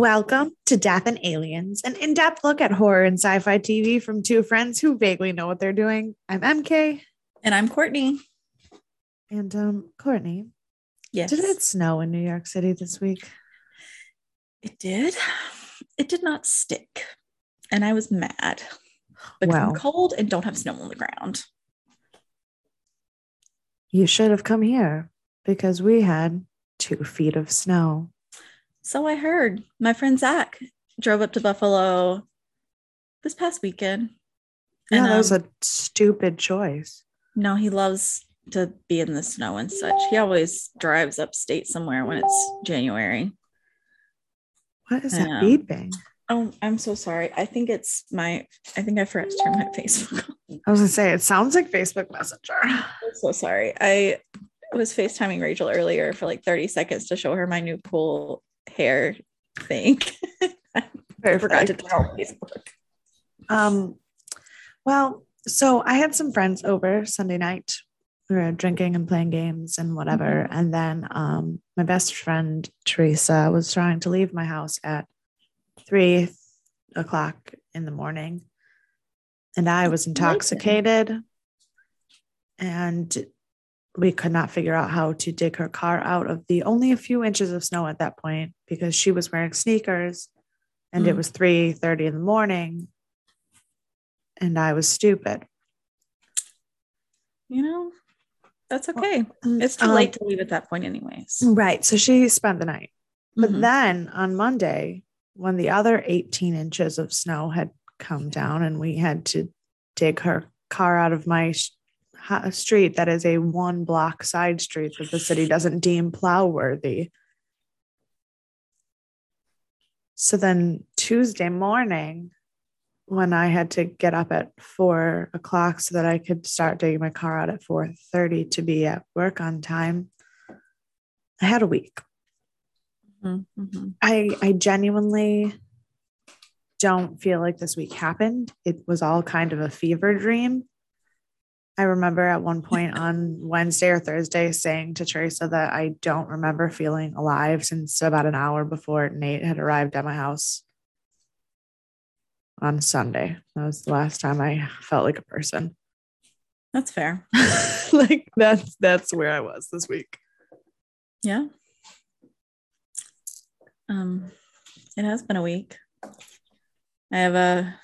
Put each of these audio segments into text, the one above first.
Welcome to Death and Aliens, an in depth look at horror and sci fi TV from two friends who vaguely know what they're doing. I'm MK. And I'm Courtney. And um, Courtney, Yes. did it snow in New York City this week? It did. It did not stick. And I was mad because I'm cold and don't have snow on the ground. You should have come here because we had two feet of snow. So I heard my friend Zach drove up to Buffalo this past weekend. Yeah, And, that was um, a stupid choice. No, he loves to be in the snow and such. He always drives upstate somewhere when it's January. What is that know. beeping? Oh, I'm so sorry. I think it's my, I think I forgot to turn my Facebook on. I was gonna say it sounds like Facebook Messenger. I'm so sorry. I was FaceTiming Rachel earlier for like 30 seconds to show her my new cool hair thing. I forgot to tell Facebook. Um, well, so I had some friends over Sunday night. We were drinking and playing games and whatever. And then um, my best friend Teresa was trying to leave my house at three o'clock in the morning, and I was intoxicated, and we could not figure out how to dig her car out of the only a few inches of snow at that point because she was wearing sneakers and it Mm. was 3 30 in the morning and i was stupid You know, that's okay. Mm, It's too um, late to leave at that point, anyways. right so she spent the night but Mhm. then on monday when the other 18 inches of snow had come down and we had to dig her car out of my ha- street that is a one block side street that the city doesn't deem plow worthy so then tuesday morning when i had to get up at four o'clock so that i could start digging my car out at 4.30 to be at work on time i had a week Mhm, mhm. I I genuinely don't feel like this week happened. It was all kind of a fever dream. I remember at one point on Wednesday or Thursday saying to Teresa that I don't remember feeling alive since about an hour before Nate had arrived at my house on Sunday. That was the last time I felt like a person. That's fair. like that's that's where I was this week. Yeah. Um, it has been a week. I have a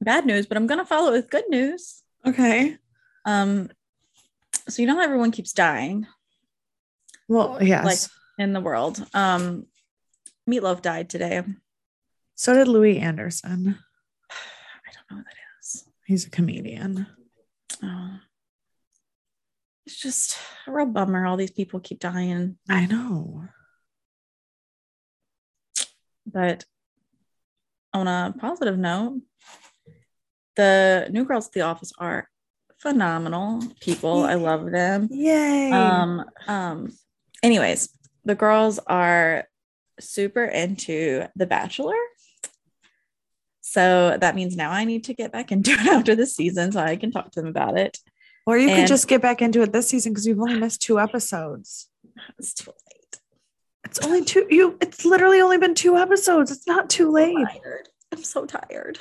bad news, but I'm gonna follow it with good news. Okay. Um, so you know how everyone keeps dying Well, yes. Like- in the world. Um, Meatloaf died today. so did Louis Anderson. I don't know who that is. He's a comedian. Oh. It's just a real bummer. All these people keep dying. I know. But on a positive note, the new girls at the office are phenomenal people. I love them. Yay. Um, um, anyways, the girls are super into The Bachelor. So that means now I need to get back into it after the season so I can talk to them about it. or you could just get back into it this season because you've only missed two episodes. It's too late. It's only two. You. It's literally only been two episodes. It's not too late. I'm tired. I'm so tired.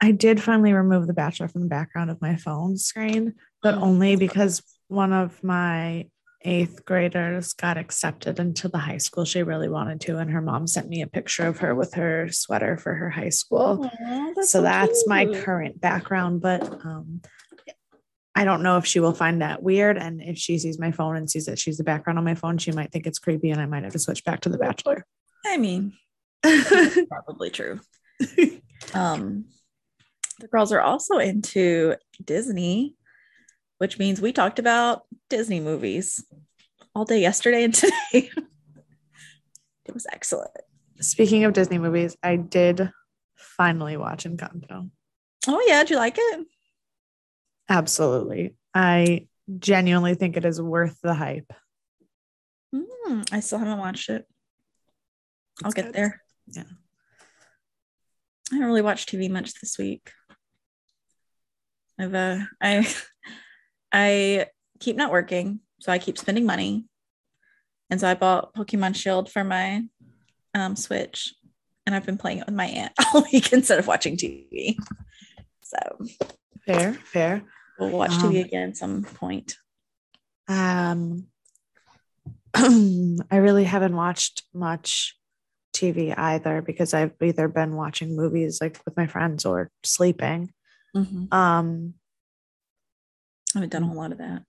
I did finally remove The Bachelor from the background of my phone screen, but Oh, only because one of my eighth graders got accepted into the high school she really wanted to, and her mom sent me a picture of her with her sweater for her high school. Aw, that's so that's my current background but um i don't know if she will find that weird and if she sees my phone and sees that she's the background on my phone she might think it's creepy and i might have to switch back to the bachelor I mean, probably true. Um, the girls are also into Disney, which means we talked about Disney movies all day yesterday and today. it was excellent. speaking of disney movies i did finally watch encanto Oh yeah, did you like it? absolutely i genuinely think it is worth the hype Mm, I still haven't watched it. I'll It's get good. there. Yeah. I haven't really watched TV much this week. I've uh I I keep not working, so I keep spending money. And so I bought Pokemon Shield for my um, Switch, and I've been playing it with my aunt all week instead of watching TV. So Fair, fair. we'll watch Um, TV again at some point. Um, I really haven't watched much TV either because I've either been watching movies like with my friends or sleeping. Mhm. Um, I haven't done a whole lot of that.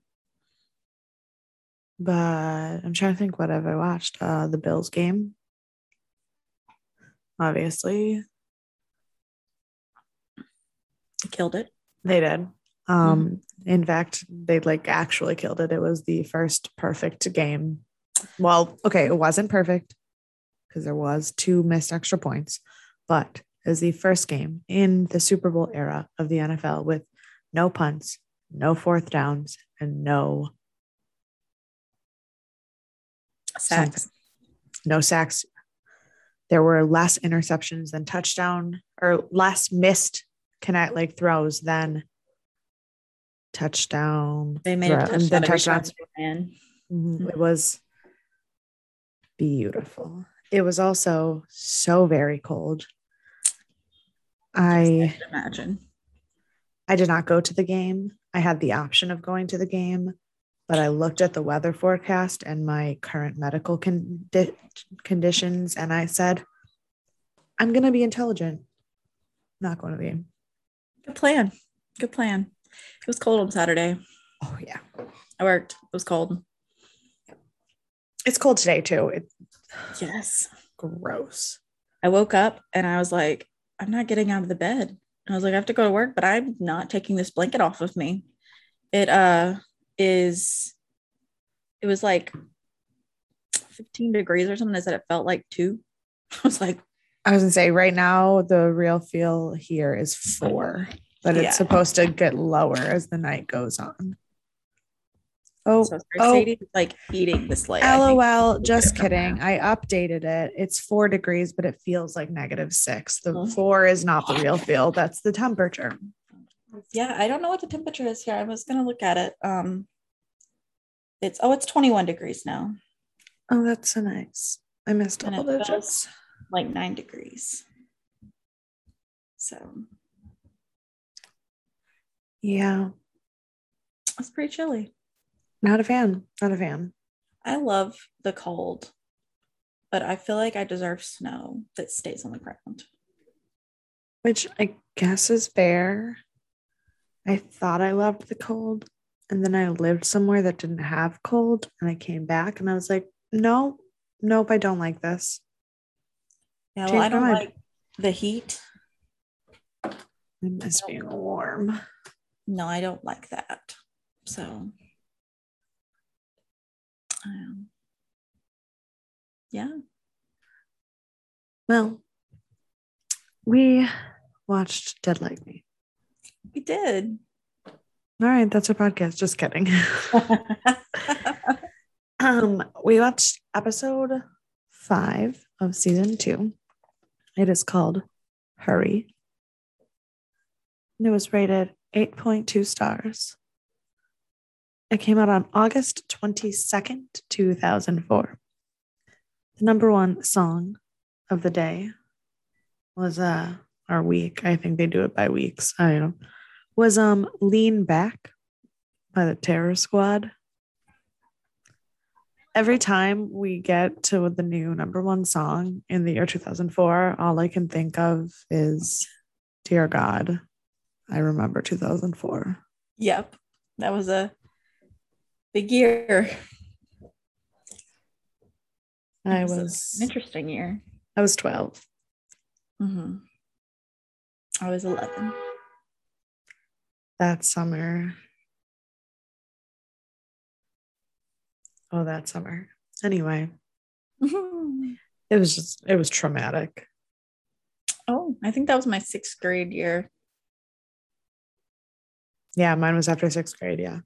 but I'm trying to think what have I watched. Uh, the Bills game, obviously Killed it. they did. Um, in fact, they like actually killed it. It was the first perfect game. Well, okay, it wasn't perfect because there was two missed extra points, but it was the first game in the Super Bowl era of the NFL with no punts, no fourth downs, and no Sacks. no sacks. There were less interceptions than touchdown or less missed connect like throws than touchdown. They made a touchdown touchdowns. Mhm. It was beautiful. It was also so very cold. I imagine. I did not go to the game. I had the option of going to the game, but I looked at the weather forecast and my current medical condi- conditions and I said I'm going to be intelligent. Not going to game. Good plan. Good plan. It was cold on Saturday. Oh yeah. I worked. It was cold. It's cold today too. It's Yes. gross. I woke up and I was like, I'm not getting out of the bed. And I was like, I have to go to work, but I'm not taking this blanket off of me. It uh is it was like 15 degrees or something. I said it felt like two. I was like, I was gonna say right now the real feel here is four, but Yeah. it's supposed to get lower as the night goes on. Oh, so oh. Sadie's like eating. I think. lol. Just kidding. I updated it. It's four degrees, but it feels like negative six. The Mhm. four is not the real feel. That's the temperature. Yeah, I don't know what the temperature is here. I was gonna look at it. Um it's oh, it's 21 degrees now, Oh, that's so nice. I missed And it digits. like nine degrees. So Yeah, it's pretty chilly. Not a fan. Not a fan. I love the cold, but I feel like I deserve snow that stays on the ground. Which I guess is fair. I thought I loved the cold, and then I lived somewhere that didn't have cold, and I came back and I was like, no, nope, I don't like this. Yeah, well, I don't mind. like the heat. I miss being warm. No, I don't like that. So, um, yeah, Well, we watched Dead Like Me. we did. All right, that's our podcast. Just kidding. um, we watched episode five of season two. It is called Hurry. And it was rated 8.2 stars. It came out on August 22nd, 2004. The number one song of the day was uh our week. I think they do it by weeks. I don't know. Was um Lean Back by the Terror Squad. Every time we get to the new number one song in the year 2004, all I can think of is Dear God, I remember 2004. Yep, that was a big year. I was interesting year. I was 12. hmm I was 11. that summer. Oh, that summer. Anyway, it was just it was traumatic. oh, I think that was my sixth grade year. Yeah, mine was after sixth grade. Yeah.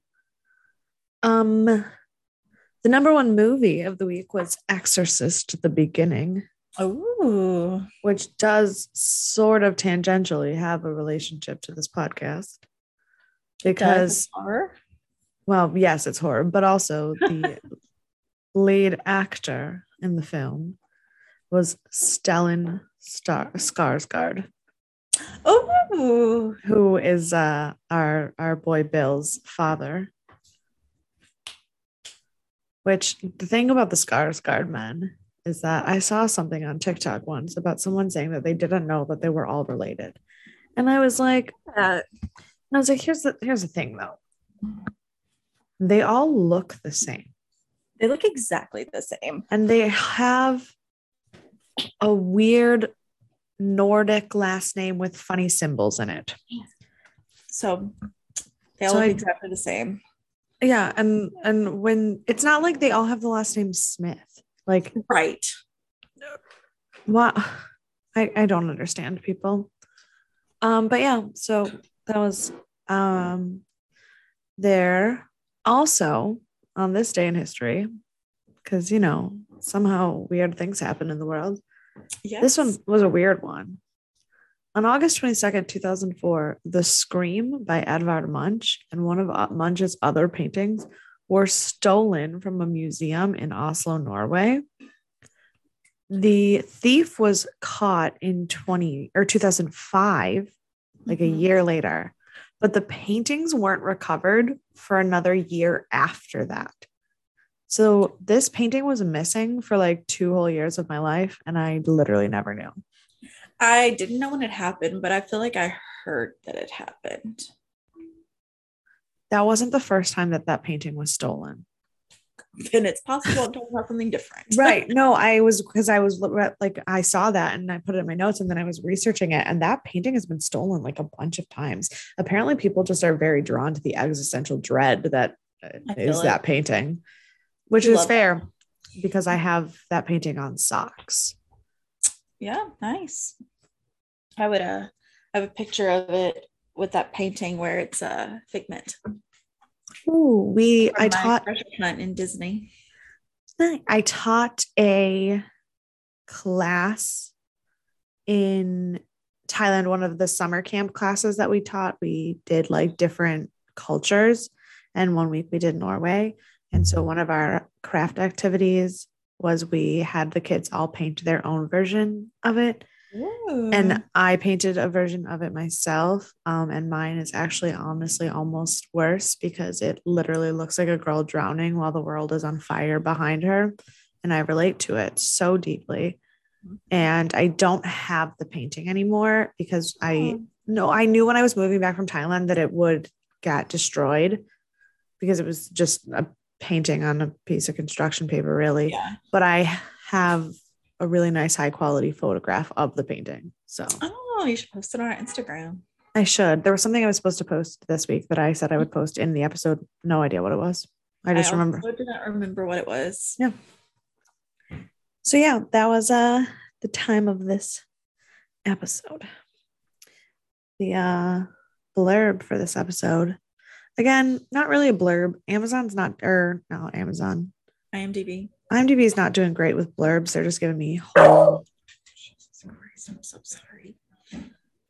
Um, the number one movie of the week was Exorcist: The Beginning, Oh, which does sort of tangentially have a relationship to this podcast because horror. well, yes, it's horror, but also the lead actor in the film was Stellan Star- Skarsgård, Oh, who is uh, our our boy Bill's father. Which the thing about the Skarsgård men is that I saw something on TikTok once about someone saying that they didn't know that they were all related, and I was like, uh, I was like, here's the here's the thing though, they all look the same. they look exactly the same. and they have a weird Nordic last name with funny symbols in it. So they all So look I- exactly the same. Yeah, and and when it's not like they all have the last name Smith. Like Right. what I I don't understand people. Um but yeah, so that was um there also on this day in history cuz you know, somehow weird things happen in the world. Yes. This one was a weird one. On August 22nd, 2004, The Scream by Edvard Munch and one of uh, Munch's other paintings were stolen from a museum in Oslo, Norway. The thief was caught in 20 or 2005, like a Mhm. year later, but the paintings weren't recovered for another year after that. So this painting was missing for like two whole years of my life, and I literally never knew. I didn't know when it happened, but I feel like I heard that it happened. That wasn't the first time that that painting was stolen. And it's possible I'm talking about something different. Right. No, I was because I was like, I saw that and I put it in my notes and then I was researching it. And that painting has been stolen like a bunch of times. Apparently, people just are very drawn to the existential dread that uh, is it. that painting, which is that. fair because I have that painting on socks. Yeah, nice. I would uh have a picture of it with that painting where it's a uh, figment. Ooh, we, from I taught, hunt in Disney. I taught a class in Thailand, one of the summer camp classes that we taught. We did like different cultures, and one week we did Norway. And so, one of our craft activities was we had the kids all paint their own version of it. Ooh. And I painted a version of it myself. Um, and mine is actually honestly almost worse because it literally looks like a girl drowning while the world is on fire behind her. And I relate to it so deeply. And I don't have the painting anymore because I no, I knew when I was moving back from Thailand that it would get destroyed because it was just a painting on a piece of construction paper, really yeah. but I have a really nice high quality photograph of the painting. So Oh, you should post it on our Instagram. I should. There was something I was supposed to post this week that I said I would post in the episode. No idea what it was. I just remember. I did not remember what it was. Yeah. So yeah, that was uh the time of this episode. The uh blurb for this episode. Again, not really a blurb. Amazon's not or no, Amazon. IMDb. IMDb is not doing great with blurbs. They're just giving me whole Jesus Christ, I'm so sorry.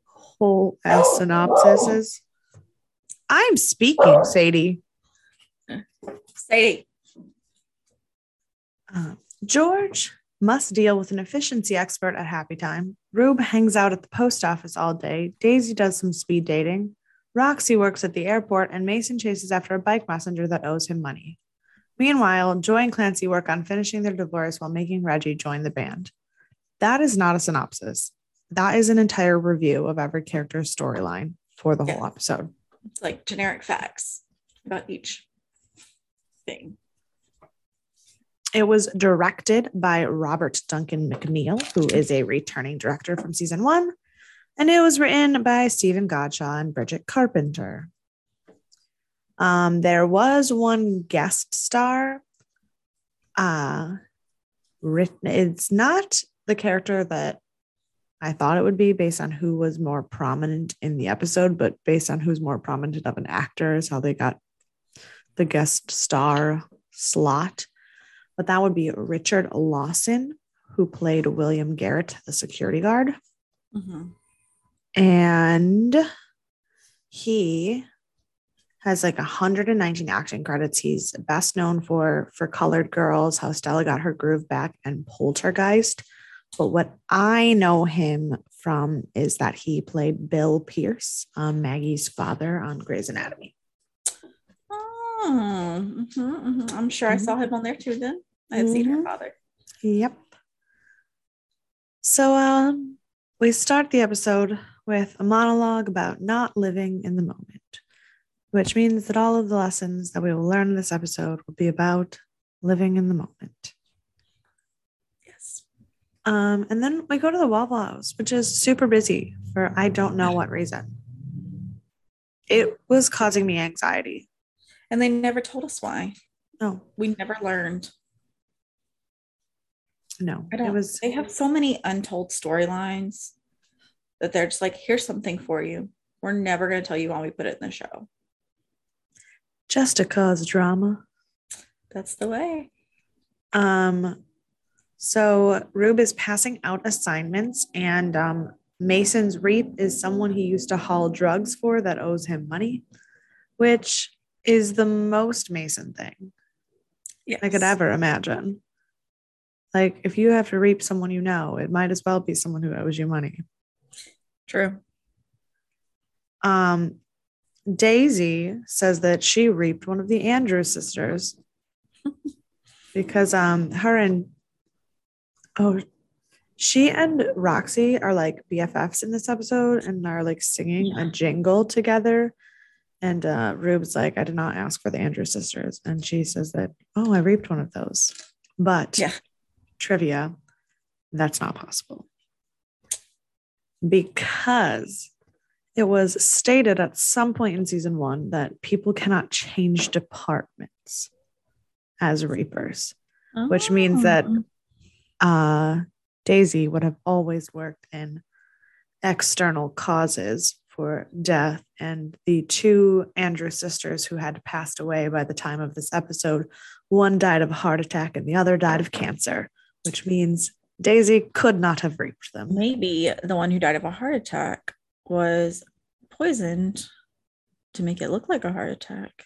whole ass synopsises. I'm speaking, Sadie. Sadie. Uh, George must deal with an efficiency expert at Happy Time. Rube hangs out at the post office all day. Daisy does some speed dating. Roxy works at the airport, and Mason chases after a bike messenger that owes him money. Meanwhile, Joy and Clancy work on finishing their divorce while making Reggie join the band. That is not a synopsis. That is an entire review of every character's storyline for the whole episode. It's like generic facts about each thing. It was directed by Robert Duncan McNeill, who is a returning director from season one. And it was written by Stephen Godchaux and Bridget Carpenter. Um, there was one guest star. Uh, written, it's not the character that I thought it would be based on who was more prominent in the episode, but based on who's more prominent of an actor is how they got the guest star slot but that would be Richard Lawson, who played William Garrett, the security guard. Mhm. And he has like 119 acting credits. He's best known for for Colored Girls, How Stella Got Her Groove Back, and Poltergeist. But what I know him from is that he played Bill Pierce, um, Maggie's father on Grey's Anatomy. Oh, mhm, mhm. I'm sure I saw him on there too. Then I have seen her Mhm. father. Yep. So um, we start the episode with a monologue about not living in the moment, which means that all of the lessons that we will learn in this episode will be about living in the moment. Yes. Um, and then we go to the Waffle House, which is super busy for I don't know what reason. It was causing me anxiety. And they never told us why. No, We never learned. no, I don't. it was they have so many untold storylines that they're just like, here's something for you. We're never going to tell you why we put it in the show. just to cause drama. That's the way. Um, so Rube is passing out assignments, and um, Mason's Reap is someone he used to haul drugs for that owes him money, which is the most Mason thing Yes. I could ever imagine. Like, if you have to reap someone you know, it might as well be someone who owes you money. True. Um, Daisy says that she reaped one of the Andrews sisters because um her and oh she and Roxy are like BFFs in this episode and are like singing a jingle together. And uh Rube's like, I did not ask for the Andrews sisters. And she says that, oh, I reaped one of those. But Yeah. trivia, that's not possible. Because it was stated at some point in season one that people cannot change departments as reapers, which means that Oh. uh, Daisy would have always worked in external causes for death. And the two Andrew sisters who had passed away by the time of this episode, one died of a heart attack and the other died of cancer, which means Daisy could not have reaped them. maybe the one who died of a heart attack was poisoned to make it look like a heart attack.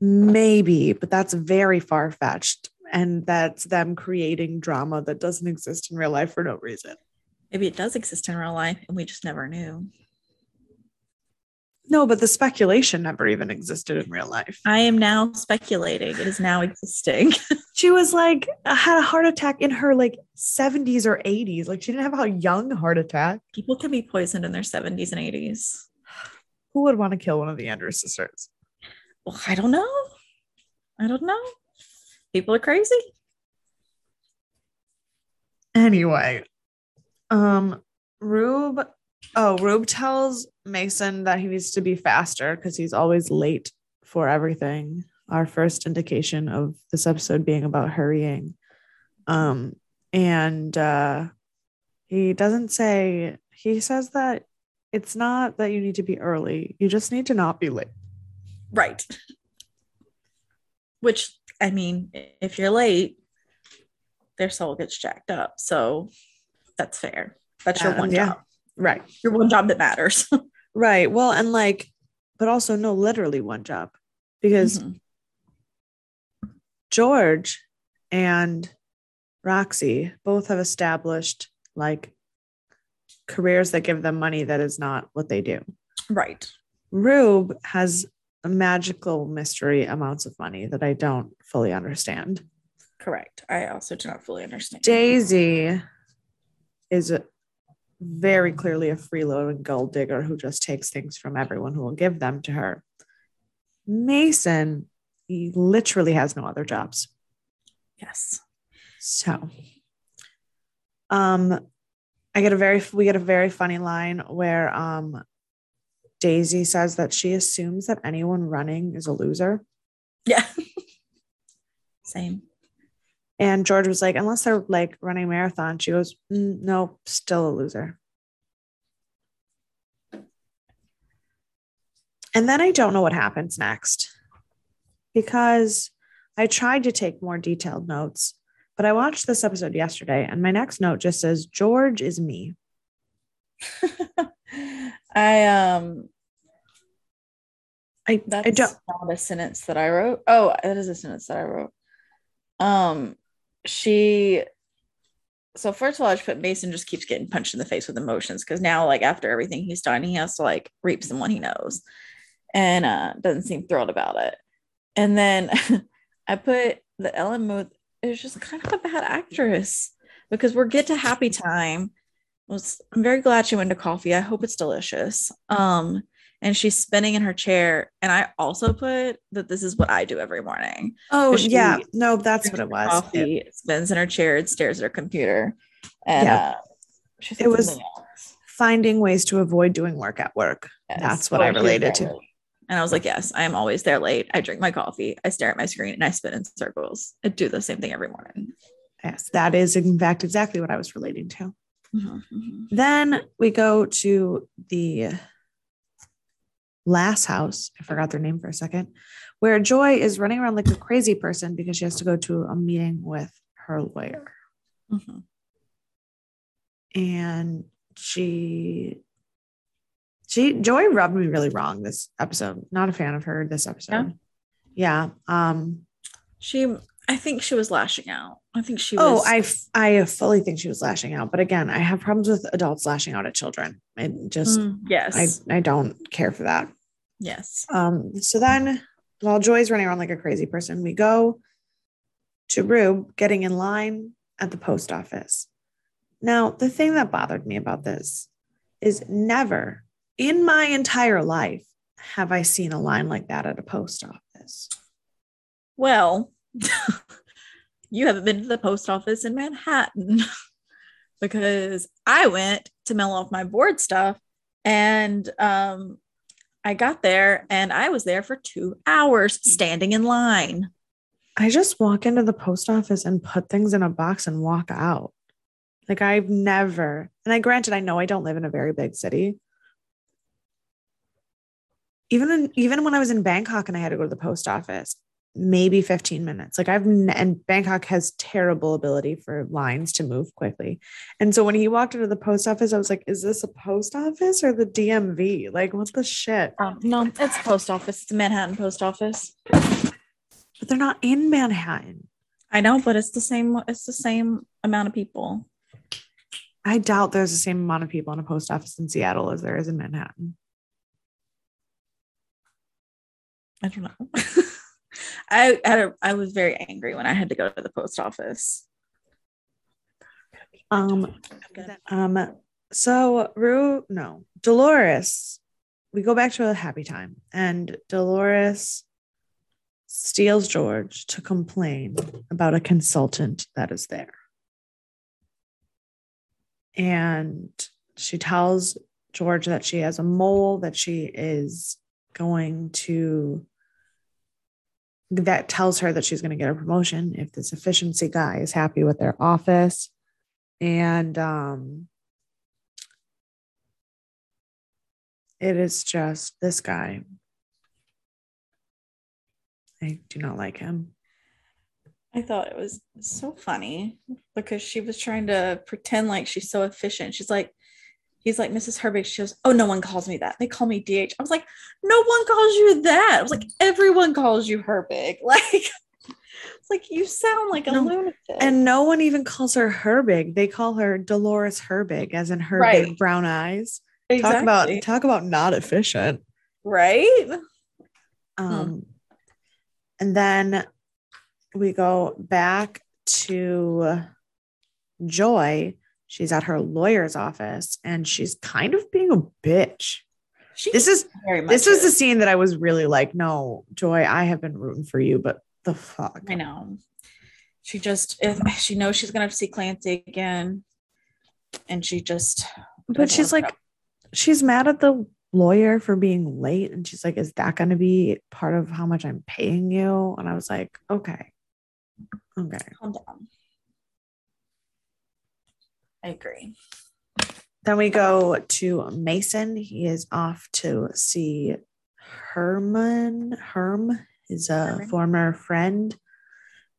Maybe, but that's very far fetched. And that's them creating drama that doesn't exist in real life for no reason. Maybe it does exist in real life and we just never knew. No, but the speculation never even existed in real life. I am now speculating. It is now existing. She was like, had a heart attack in her like 70s or 80s. Like, she didn't have a young heart attack. People can be poisoned in their 70s and 80s. Who would want to kill one of the Andrews sisters? Well, I don't know. I don't know. People are crazy. Anyway, um, Rube, oh, Rube tells Mason that he needs to be faster because he's always late for everything. Our first indication of this episode being about hurrying. Um, and uh, he doesn't say, he says that it's not that you need to be early, you just need to not be late. Right. Which, I mean, if you're late, their soul gets jacked up. So that's fair. That's your Um, one yeah. job. Right. Your one job that matters. Right. Well, and like, but also no, literally one job because Mhm. George and Roxy both have established like careers that give them money that is not what they do. Right. Rube has magical mystery amounts of money that I don't fully understand. Correct. I also do not fully understand. Daisy is a- very clearly a freeloading gold digger who just takes things from everyone who will give them to her. Mason, he literally has no other jobs. yes. So, um, I get a very we get a very funny line where um Daisy says that she assumes that anyone running is a loser. Yeah. Same. And George was like, unless they're like running a marathon, she goes, "Mm, no, still a loser. And then I don't know what happens next because I tried to take more detailed notes, but I watched this episode yesterday and my next note just says, George is me. I um I, That's I don't. not a sentence that I wrote. Oh, that is a sentence that I wrote. Um, she. So first of all, I just put Mason just keeps getting punched in the face with emotions because now, like after everything he's done, he has to like reap someone he knows, and uh doesn't seem thrilled about it. And then I put the Ellen Muth is just kind of a bad actress because we're get to happy time. Was I'm very glad she went to coffee. I hope it's delicious. Um, and she's spinning in her chair. And I also put that this is what I do every morning. Oh yeah, no, that's what it was. Coffee, spins in her chair, and stares at her computer. And Yeah. uh, It was- Finding ways to avoid doing work at work. Yes. That's what I related to. And I was like, yes, I am always there late. I drink my coffee, I stare at my screen, and I spin in circles. I do the same thing every morning. Yes, that is in fact exactly what I was relating to. Mhm, mhm. Then we go to the last house. I forgot their name for a second, where Joy is running around like a crazy person because she has to go to a meeting with her lawyer. Mhm. And she, she, Joy rubbed me really wrong this episode. Not a fan of her this episode. Yeah. Um, She, I think she was lashing out. I think she oh, was. I, f- I fully think she was lashing out. But again, I have problems with adults lashing out at children. It just, Mm, yes. I, I don't care for that. yes. Um, so then while Joy's running around like a crazy person, we go to Rube getting in line at the post office. Now, the thing that bothered me about this is never in my entire life have I seen a line like that at a post office. Well, you haven't been to the post office in Manhattan because I went to mail off my board stuff and um, I got there and I was there for two hours standing in line. I just walk into the post office and put things in a box and walk out. Like I've never, and I granted, I know I don't live in a very big city. Even in, even when I was in Bangkok and I had to go to the post office, maybe 15 minutes. Like I've and Bangkok has terrible ability for lines to move quickly. And so when he walked into the post office, I was like, is this a post office or the DMV? Like what the shit? Um, no, it's post office. It's a Manhattan post office. But they're not in Manhattan. I know, but it's the same. It's the same amount of people. I doubt there's the same amount of people in a post office in Seattle as there is in Manhattan. I don't know. I had a, I was very angry when I had to go to the post office. Um, um, so Rue, no, Dolores, we go back to a happy time, and Dolores steals George to complain about a consultant that is there. And she tells George that she has a mole that she is going to that tells her that she's going to get a promotion if this efficiency guy is happy with their office and um it is just this guy i do not like him I thought it was so funny because she was trying to pretend like she's so efficient. She's like, he's like, Mrs. Herbig. She goes, Oh, no one calls me that. They call me DH. I was like, No one calls you that. I was like, Everyone calls you Herbig. Like, it's like you sound like a No, lunatic. and no one even calls her herbig they call her dolores herbig as in her Right. big brown eyes exactly. talk about talk about not efficient right. um and then we go back to joy she's at her lawyer's office and she's kind of being a bitch She this is very much. this was the scene that I was really like, no, Joy, I have been rooting for you, but the fuck. I know. She just if she knows she's gonna have to see Clancy again, and she just. But she's like, she's mad at the lawyer for being late. And she's like, is that going to be part of how much I'm paying you? And I was like, okay. Okay. calm down. I agree. Then we go to Mason. He is off to see Herman. Herm, is a Herman. former friend.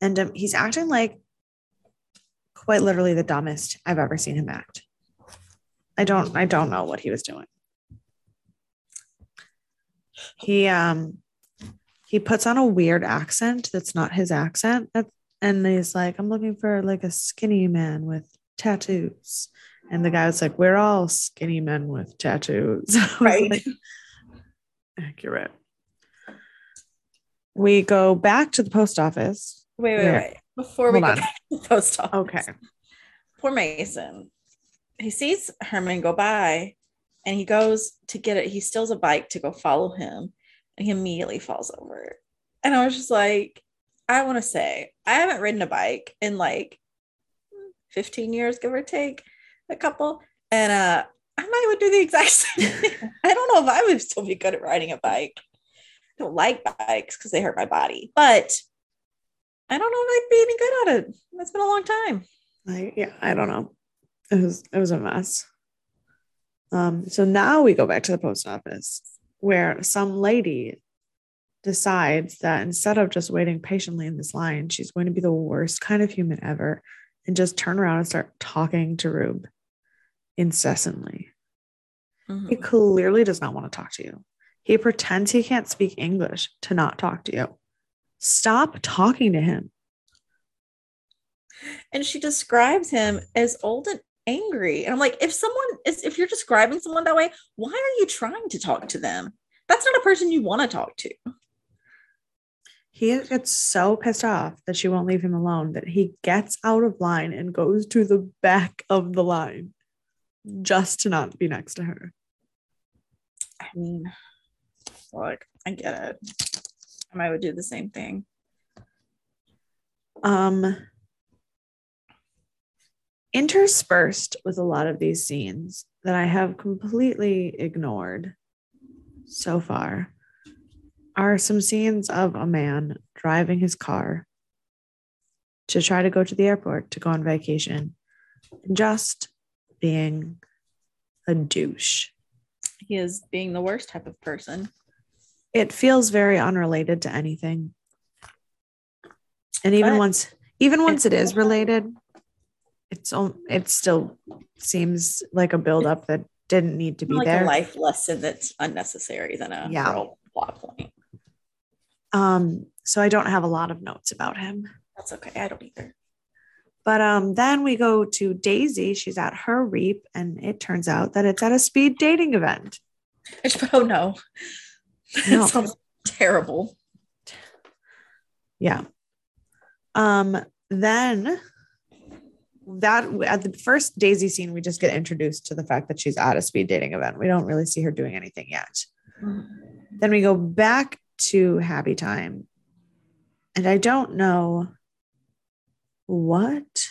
And um, he's acting like quite literally the dumbest I've ever seen him act. I don't I don't know what he was doing. he um he puts on a weird accent that's not his accent and he's like i'm looking for like a skinny man with tattoos. And the guy was like we're all skinny men with tattoos. Right. like, accurate. We go back to the post office. Wait wait wait. Before we go back to the post office. Okay. Poor mason. He sees herman go by and he goes to get it. He steals a bike to go follow him, and he immediately falls over. And I was just like, I want to say, I haven't ridden a bike in like 15 years, give or take, a couple. And uh, I might would do the exact same. I don't know if I would still be good at riding a bike. I don't like bikes because they hurt my body, but I don't know if I'd be any good at it. It's been a long time. I, yeah, I don't know. It was it was a mess. Um, so now we go back to the post office where some lady decides that instead of just waiting patiently in this line, she's going to be the worst kind of human ever and just turn around and start talking to Rube incessantly. Mm-hmm. He clearly does not want to talk to you. He pretends he can't speak English to not talk to you. Stop talking to him. And she describes him as old and angry. And I'm like, if someone is, if you're describing someone that way, why are you trying to talk to them? That's not a person you want to talk to. He gets so pissed off that she won't leave him alone that he gets out of line and goes to the back of the line just to not be next to her. I mean, like, I get it. I would do the same thing. Um, interspersed with a lot of these scenes that I have completely ignored so far are some scenes of a man driving his car to try to go to the airport to go on vacation and just being a douche. He is being the worst type of person. It feels very unrelated to anything. And even but once even once it is related, it's it still seems like a buildup that didn't need to be like there. A life lesson that's unnecessary than a yeah. plot point. Um, so I don't have a lot of notes about him. That's okay. I don't either. But um, then we go to Daisy. She's at her reap, and it turns out that it's at a speed dating event. Oh no, no. sounds terrible. Yeah. Um. Then that at the first Daisy scene, we just get introduced to the fact that she's at a speed dating event. We don't really see her doing anything yet. Mm-hmm. Then we go back to Happy Time. And I don't know what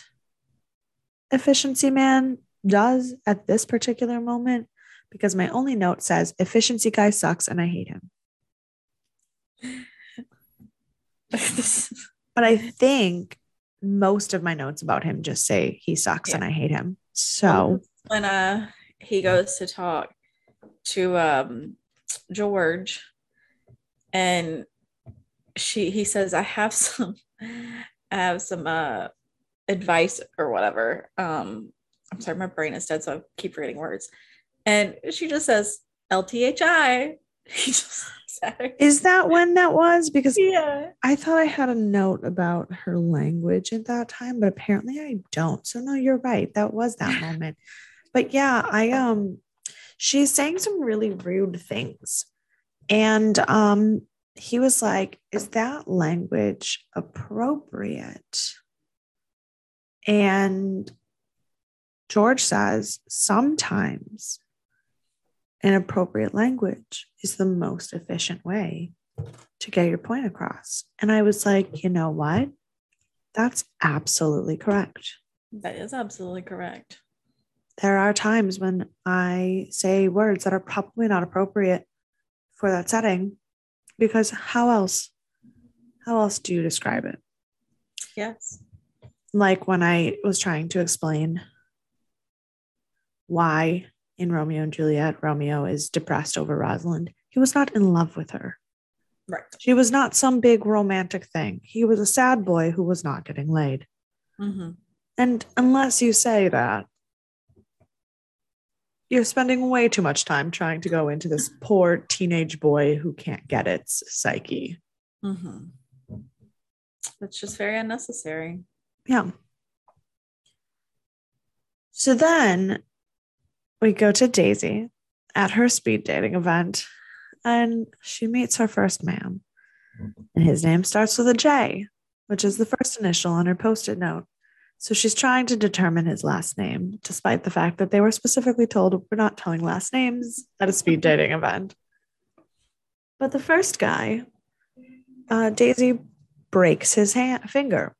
Efficiency Man does at this particular moment because my only note says efficiency guy sucks and I hate him. but I think most of my notes about him just say he sucks yeah. and I hate him. So when uh he goes to talk to um George and she he says, I have some I have some uh advice or whatever. Um I'm sorry, my brain is dead, so I keep forgetting words. And she just says LTHI. He just is that when that was? Because yeah. I thought I had a note about her language at that time, but apparently I don't. So no, you're right. That was that moment. But yeah, I um she's saying some really rude things. And um he was like, "Is that language appropriate?" And George says, "Sometimes inappropriate language is the most efficient way to get your point across. And I was like, you know what? That's absolutely correct. That is absolutely correct. There are times when I say words that are probably not appropriate for that setting because how else? How else do you describe it? Yes. Like when I was trying to explain why in Romeo and Juliet, Romeo is depressed over Rosalind. He was not in love with her. Right. She was not some big romantic thing. He was a sad boy who was not getting laid. Mm-hmm. And unless you say that, You're spending way too much time trying to go into this poor teenage boy who can't get its psyche. Mm-hmm. It's just very unnecessary. Yeah. So then we go to Daisy at her speed dating event and she meets her first man. And his name starts with a J, which is the first initial on her post it note. So she's trying to determine his last name, despite the fact that they were specifically told we're not telling last names at a speed dating event. But the first guy, uh, Daisy breaks his hand, finger.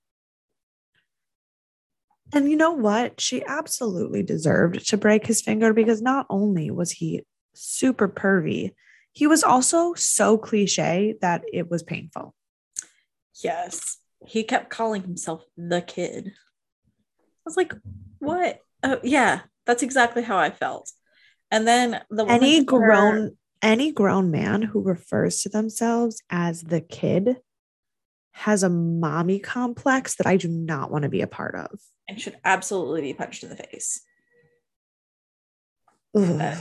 And you know what? She absolutely deserved to break his finger because not only was he super pervy, he was also so cliche that it was painful. Yes. He kept calling himself the kid. I was like, what? Oh, yeah, that's exactly how I felt. And then the any grown any grown man who refers to themselves as the kid has a mommy complex that I do not want to be a part of. And should absolutely be punched in the face. That,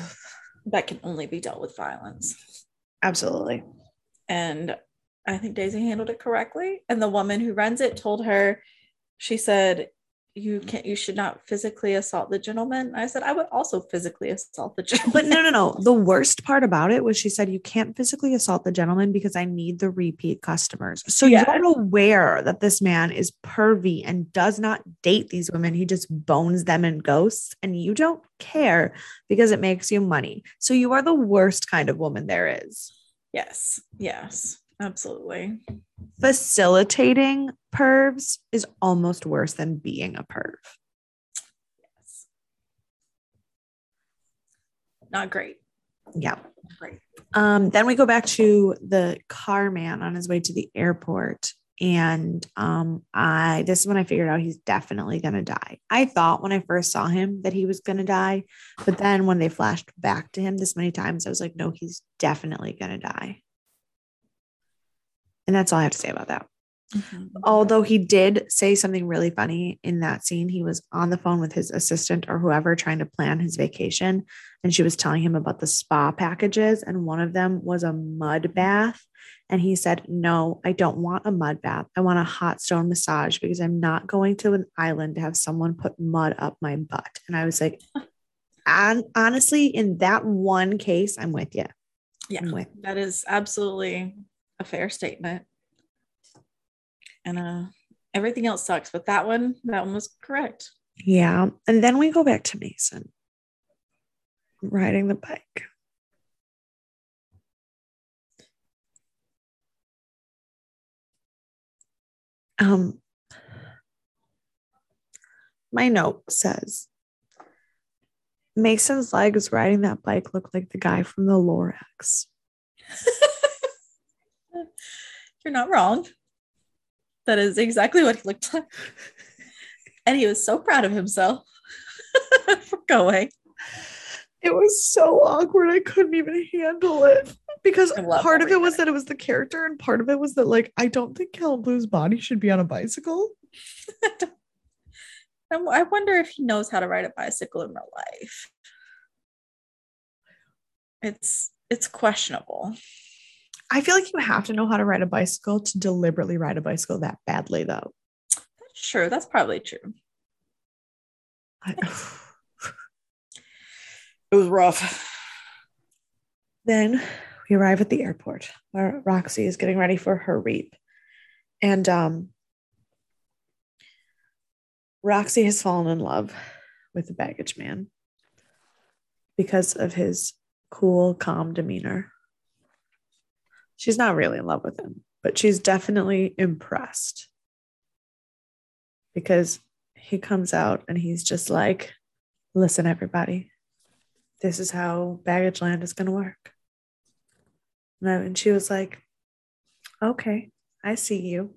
that can only be dealt with violence. Absolutely. And I think Daisy handled it correctly. And the woman who runs it told her, she said, you mm. can't you should not physically assault the gentleman. I said i would also physically assault the gentleman. but no no no. The worst part about it was she said you can't physically assault the gentleman because i need the repeat customers. So yeah. you're aware that this man is pervy and does not date these women. He just bones them and ghosts and you don't care because it makes you money. So you are the worst kind of woman there is. Yes. Yes absolutely facilitating pervs is almost worse than being a perv. Yes. Not great. Yeah. Great. Um, then we go back to the car man on his way to the airport. And um, I this is when I figured out he's definitely gonna die. I thought when I first saw him that he was gonna die, but then when they flashed back to him this many times, I was like, no, he's definitely gonna die. And that's all I have to say about that. Mm-hmm. Although he did say something really funny in that scene, he was on the phone with his assistant or whoever trying to plan his vacation. And she was telling him about the spa packages. And one of them was a mud bath. And he said, No, I don't want a mud bath. I want a hot stone massage because I'm not going to an island to have someone put mud up my butt. And I was like, and honestly, in that one case, I'm with you. Yeah, with. that is absolutely a fair statement. And uh everything else sucks but that one that one was correct. Yeah. And then we go back to mason. Riding the bike. Um my note says Mason's legs riding that bike look like the guy from the Lorax. You're not wrong. That is exactly what he looked like. and he was so proud of himself for going. It was so awkward. I couldn't even handle it because part of it was that it was the character, and part of it was that, like, I don't think Callum Blue's body should be on a bicycle. I wonder if he knows how to ride a bicycle in real life. It's it's questionable. I feel like you have to know how to ride a bicycle to deliberately ride a bicycle that badly, though. That's true. That's probably true. I, it was rough. Then we arrive at the airport where Roxy is getting ready for her reap. And um, Roxy has fallen in love with the baggage man because of his cool, calm demeanor she's not really in love with him, but she's definitely impressed because he comes out and he's just like, listen, everybody, this is how baggage land is going to work. And she was like, okay, I see you.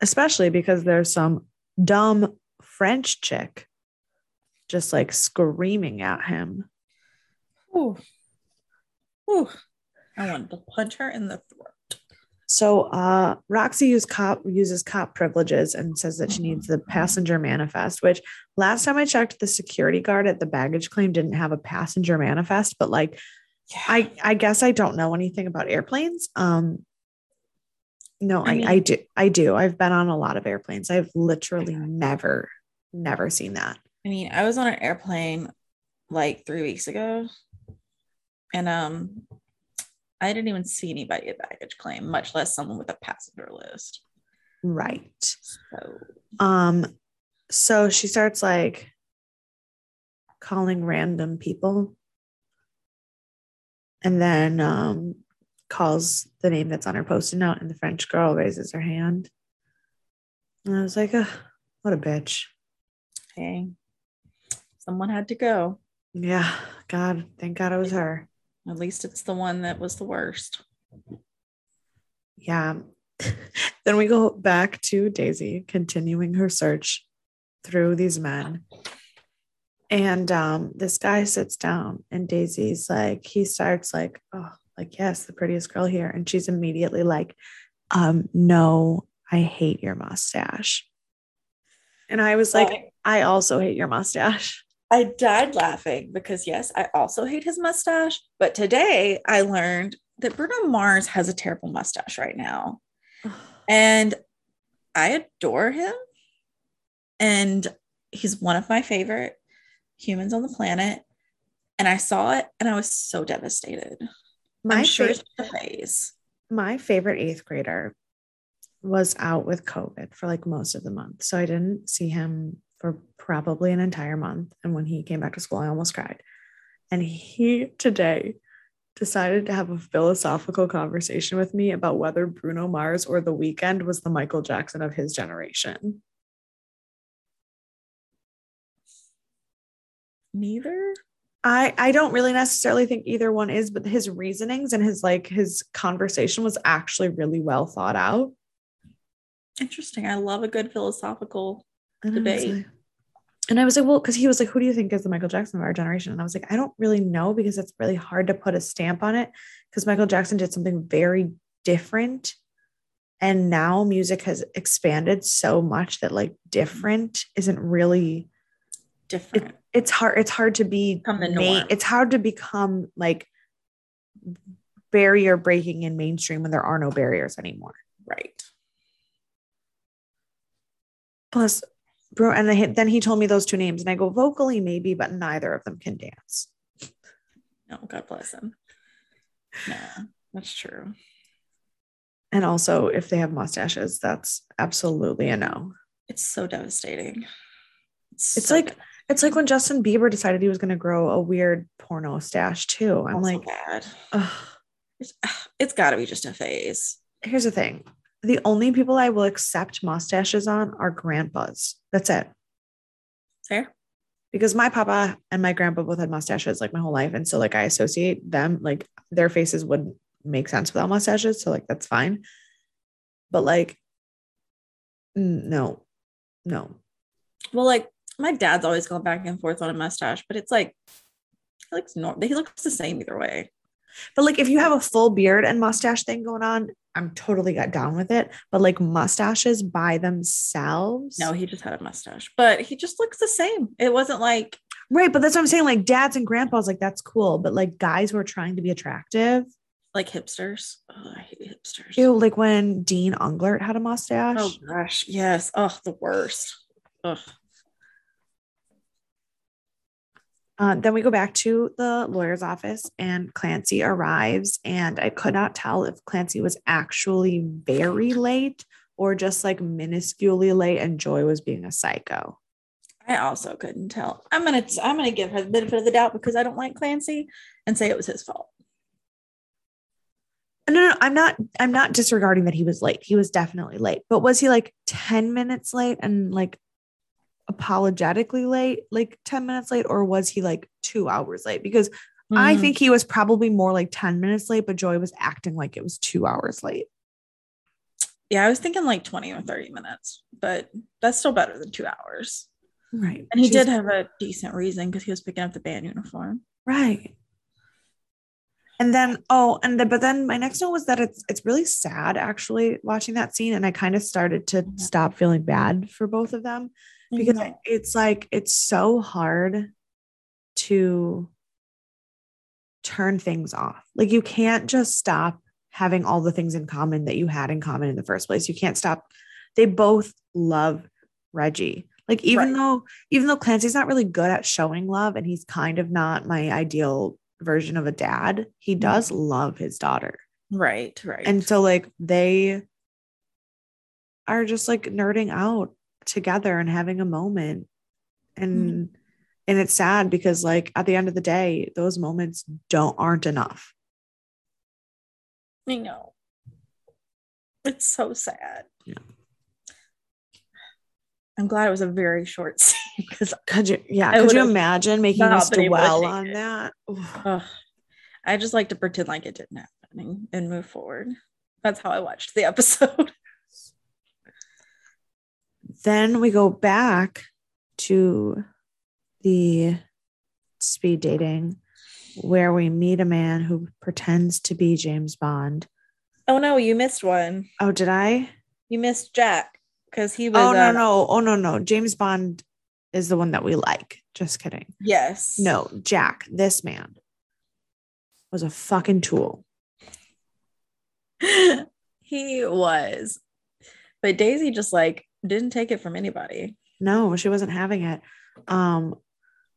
Especially because there's some dumb French chick just like screaming at him. Ooh. Whew. I wanted to punch her in the throat. So uh, Roxy use cop, uses cop privileges and says that she needs the passenger manifest, which last time I checked, the security guard at the baggage claim didn't have a passenger manifest, but like Yeah. I, I guess I don't know anything about airplanes. Um no, I I, mean- I do. I do. I've been on a lot of airplanes. I've literally never, never seen that. I mean, I was on an airplane like three weeks ago, and um, I didn't even see anybody at baggage claim, much less someone with a passenger list. Right. So Um, so she starts like calling random people and then um calls the name that's on her post-it note and the French girl raises her hand. And I was like, "Ugh, what a bitch. hey, someone had to go. Yeah, God, thank God it was her. At least it's the one that was the worst. Yeah. then we go back to Daisy continuing her search through these men. And um, this guy sits down, and Daisy's like, he starts like, oh, like, yes, the prettiest girl here. And she's immediately like, um, no, I hate your mustache. And I was like. I also hate your mustache. I died laughing because yes, I also hate his mustache. But today I learned that Bruno Mars has a terrible mustache right now. And I adore him. And he's one of my favorite humans on the planet. And I saw it and I was so devastated. My I'm sure fa- it's the phase. my favorite eighth grader was out with COVID for like most of the month. So I didn't see him for probably an entire month. And when he came back to school, I almost cried. And he today decided to have a philosophical conversation with me about whether Bruno Mars or The Weeknd was the Michael Jackson of his generation. Neither. I I don't really necessarily think either one is, but his reasonings and his like his conversation was actually really well thought out. Interesting. I love a good philosophical. And I was debate. like- and I was like, well, because he was like, who do you think is the Michael Jackson of our generation? And I was like, I don't really know because it's really hard to put a stamp on it because Michael Jackson did something very different. And now music has expanded so much that like different isn't really Different. it's hard it's hard to be Become the norm. it's hard to become like barrier breaking in mainstream when there are no barriers anymore. right. Plus, bro, and then then he told me those two names, and I go vocally maybe, but neither of them can dance. No, God bless them. Yeah, that's true. And also, if they have mustaches, that's absolutely a no. It's so devastating. It's so like-. It's like when Justin Bieber decided he was going to grow a weird porno stash too. I'm like, bad. ugh. It's, it's got to be just a phase. here's the thing: the only people I will accept mustaches on are grandpas. That's it. Fair. because my papa and my grandpa both had mustaches like my whole life. And so like I associate them, like their faces wouldn't make sense without mustaches. So like that's fine. But like, no, no. Well, like my dad's always going back and forth on a mustache, but it's like he looks normal. He looks the same either way. But like if you have a full beard and mustache thing going on, I'm totally got down with it. But like mustaches by themselves. No, he just had a mustache, but he just looks the same. It wasn't like Right. But that's what I'm saying. Like dads and grandpas, like that's cool. But like guys who are trying to be attractive. like hipsters. Oh, I hate hipsters. Ew, like when Dean Unglert had a mustache. Oh gosh, yes. Oh, the worst. Ugh. Uh, then we go back to the lawyer's office, and Clancy arrives. And I could not tell if Clancy was actually very late or just like minusculely late, and Joy was being a psycho. I also couldn't tell. I'm gonna I'm gonna give her the benefit of the doubt because I don't like Clancy and say it was his fault. No, no, no, I'm not. I'm not disregarding that he was late. He was definitely late, but was he like ten minutes late and like apologetically late, like ten minutes late, or was he like two hours late? Because I Mm, think he was probably more like ten minutes late, but Joy was acting like it was two hours late. yeah, I was thinking like 20 or 30 minutes, but that's still better than two hours. Right, And he She's- did have a decent reason because he was picking up the band uniform. Right. And then oh, and the, but then my next note was that it's it's really sad actually watching that scene, and I kind of started to stop feeling bad for both of them because Mhm. it's like it's so hard to turn things off. Like you can't just stop having all the things in common that you had in common in the first place. You can't stop. They both love Reggie. Like even Right. though even though Clancy's not really good at showing love and he's kind of not my ideal version of a dad, he does love his daughter. right, right. And so like they are just like nerding out together and having a moment. And hmm. and it's sad because like at the end of the day, those moments don't aren't enough. I know. It's so sad. Yeah. I'm glad it was a very short scene because Could you yeah, I could you imagine making not us to dwell on it. that? Ugh, I just like to pretend like it didn't happen and, and move forward. That's how I watched the episode. Then we go back to the speed dating where we meet a man who pretends to be James Bond. Oh no, you missed one. Oh, did I? You missed Jack because he was. Oh no, uh, no. Oh no, no. James Bond is the one that we like. Just kidding. Yes. No, Jack, this man was a fucking tool. he was. But Daisy just like didn't take it from anybody. No, she wasn't having it. Um,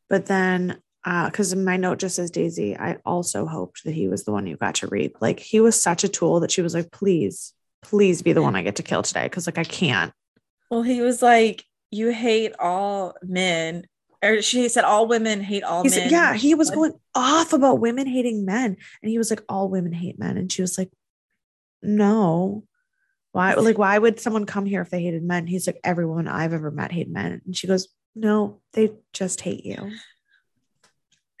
but then uh, because my note just says Daisy, I also hoped that he was the one you got to read. Like he was such a tool that she was like, please, please be the one I get to kill today. Cause like I can't. Well, he was like, "You hate all men," or she said, "All women hate all He's, men." yeah, he was going off about women hating men. And he was like, all women hate men. And she was like, no. Why like why would someone come here if they hated men? He's like, everyone I've ever met hate men. And she goes, No, they just hate you.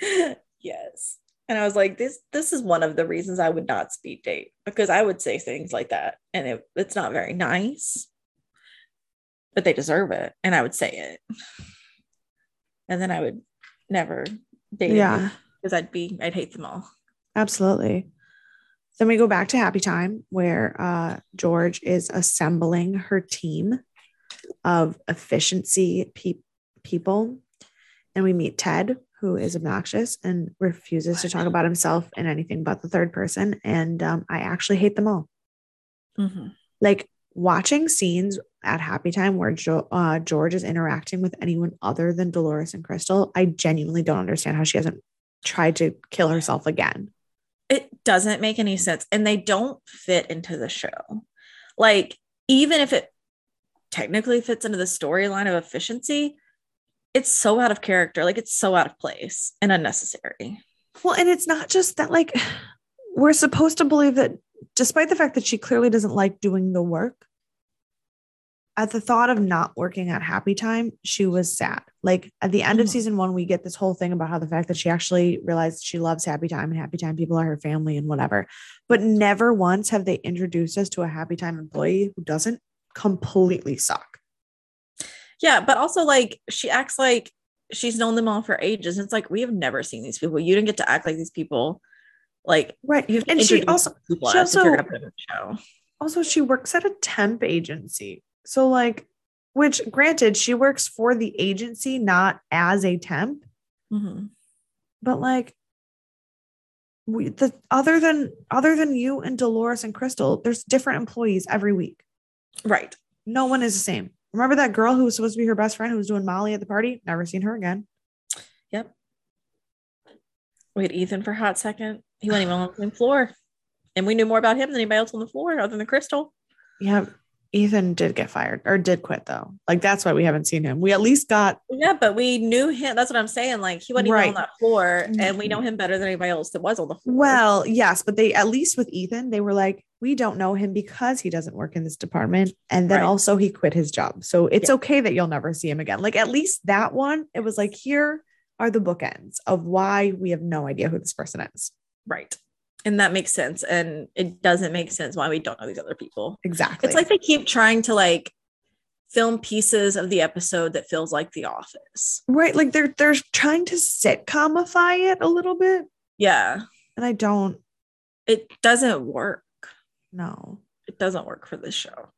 yes. And I was like, this this is one of the reasons I would not speed date because I would say things like that and it, it's not very nice. But they deserve it. And I would say it. And then I would never date Yeah. because I'd be I'd hate them all. Absolutely. Then we go back to Happy Time where uh, George is assembling her team of efficiency pe- people. And we meet Ted, who is obnoxious and refuses to talk about himself in anything but the third person. And um, I actually hate them all. Mhm. Like watching scenes at Happy Time where jo- uh, George is interacting with anyone other than Dolores and Crystal, I genuinely don't understand how she hasn't tried to kill herself again. It doesn't make any sense and they don't fit into the show. Like even if it technically fits into the storyline of efficiency it's so out of character like it's so out of place and unnecessary. Well, and it's not just that, like, we're supposed to believe that despite the fact that she clearly doesn't like doing the work, at the thought of not working at Happy Time, she was sad. Like, at the end of Mhm. season one, we get this whole thing about how the fact that she actually realized she loves Happy Time and Happy Time people are her family and whatever. But never once have they introduced us to a Happy Time employee who doesn't completely suck. yeah but also like she acts like she's known them all for ages it's like we have never seen these people you didn't get to act like these people like Right. you have to And she also, she as if you're also- gonna put in the show also she works at a temp agency so like which granted she works for the agency not as a temp. Mhm. but like we the other than other than you and dolores and crystal there's different employees every week. Right. No one is the same. Remember that girl who was supposed to be her best friend who was doing molly at the party? Never seen her again. Yep. we had ethan for a hot second. He wasn't even on the same floor. And we knew more about him than anybody else on the floor other than crystal. Yeah ethan did get fired or did quit though like that's why we haven't seen him we at least got Yeah, but we knew him. That's what I'm saying. Like he wasn't even Right. on that floor, and we mm-hmm. know him better than anybody else that was on the floor. Well, yes, but they at least with Ethan, they were like, we don't know him because he doesn't work in this department. And then Right. also he quit his job. So it's Yeah. okay that you'll never see him again. Like at least that one, it was like, here are the bookends of why we have no idea who this person is. right, and that makes sense. And it doesn't make sense why we don't know these other people. Exactly. It's like they keep trying to like film pieces of the episode that feels like The Office. right. Like they're they're trying to sitcomify it a little bit. Yeah, And I don't It doesn't work. No. It doesn't work for this show.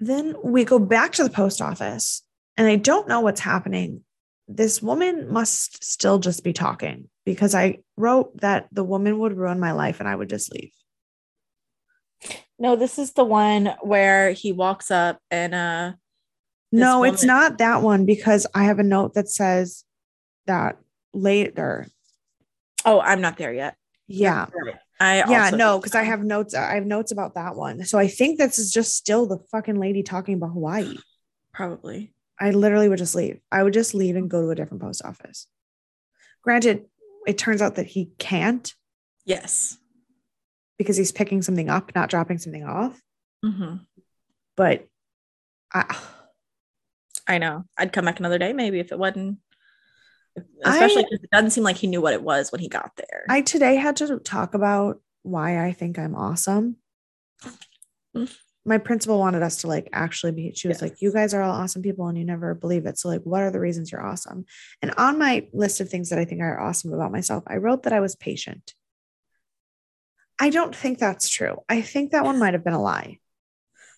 Then we go back to the post office, and I don't know what's happening. This woman must still just be talking because I wrote that the woman would ruin my life and I would just leave. No, this is the one where he walks up and uh No, it's not that one because I have a note that says that later. oh, I'm not there yet. Yeah. I Yeah, no, because I have notes. I have notes about that one. So I think this is just still the fucking lady talking about Hawaii. probably. I literally would just leave. I would just leave and go to a different post office. Granted, it turns out that he can't Yes. because he's picking something up, not dropping something off. hmm But I, I know. I'd come back another day maybe if it wasn't especially because it doesn't seem like he knew what it was when he got there. I today had to talk about why I think I'm awesome. Mm. My principal wanted us to like actually be, she was Yes. like, You guys are all awesome people and you never believe it. So, like, what are the reasons you're awesome? And on my list of things that I think are awesome about myself, I wrote that I was patient. I don't think that's true. I think that one might have been a lie.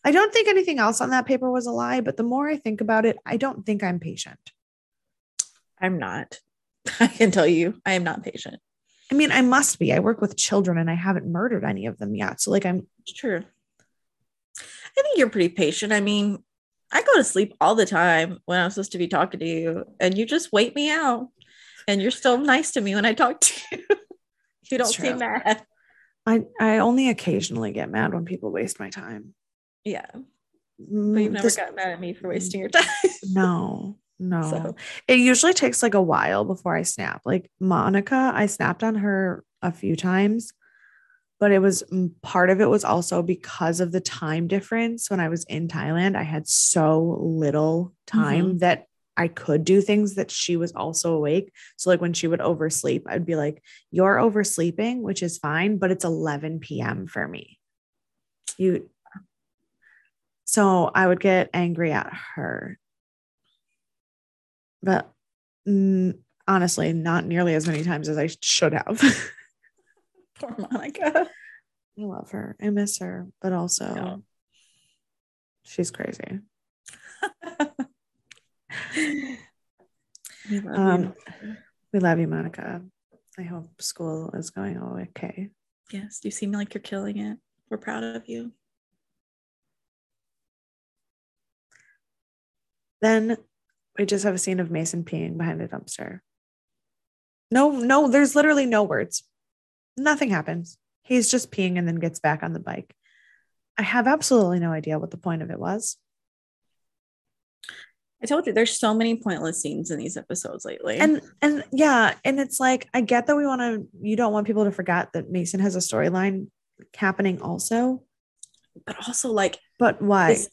I don't think anything else on that paper was a lie, but the more I think about it, I don't think I'm patient. I'm not. I can tell you, I am not patient. I mean, I must be. I work with children and I haven't murdered any of them yet. So, like, I'm It's true. I think you're pretty patient. I mean, I go to sleep all the time when I'm supposed to be talking to you, and you just wait me out. And you're still nice to me when I talk to you. you don't seem mad. I I only occasionally get mad when people waste my time. Yeah. But Mm, you've never this- got mad at me for wasting your time. no, no. So- It usually takes like a while before I snap. Like Monica, I snapped on her a few times, but it was mm, part of it was also because of the time difference. When I was in Thailand, I had so little time that I could do things that she was also awake. So, like when she would oversleep, I'd be like, You're oversleeping, which is fine, but it's 11 p.m. for me. You, so I would get angry at her. But mm, honestly, not nearly as many times as I should have. Poor Monica. I love her. I miss her, but also Yeah. she's crazy. We love Um, you. We love you, Monica. I hope school is going all okay. Yes, you seem like you're killing it. We're proud of you. Then we just have a scene of Mason peeing behind a dumpster. No, no, there's literally no words. Nothing happens. He's just peeing and then gets back on the bike. I have absolutely no idea what the point of it was. I told you there's so many pointless scenes in these episodes lately. And and yeah, and it's like I get that we want to you don't want people to forget that Mason has a storyline happening also, but also like but why? this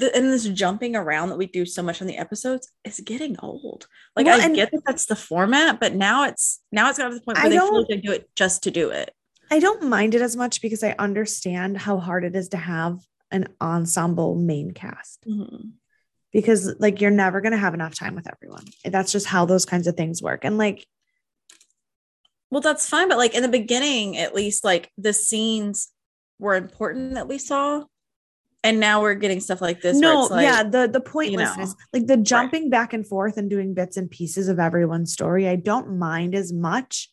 the, and this jumping around that we do so much on the episodes is getting old. Like Well, I get that that's the format, but now it's now it's got to the point where I they feel like they do it just to do it. I don't mind it as much because I understand how hard it is to have an ensemble main cast. Mhm. because like you're never going to have enough time with everyone. That's just how those kinds of things work. And like Well, that's fine, but like in the beginning, at least, like the scenes were important that we saw, and now we're getting stuff like this. no, like, yeah, the the pointlessness, like the jumping back and forth and doing bits and pieces of everyone's story, I don't mind as much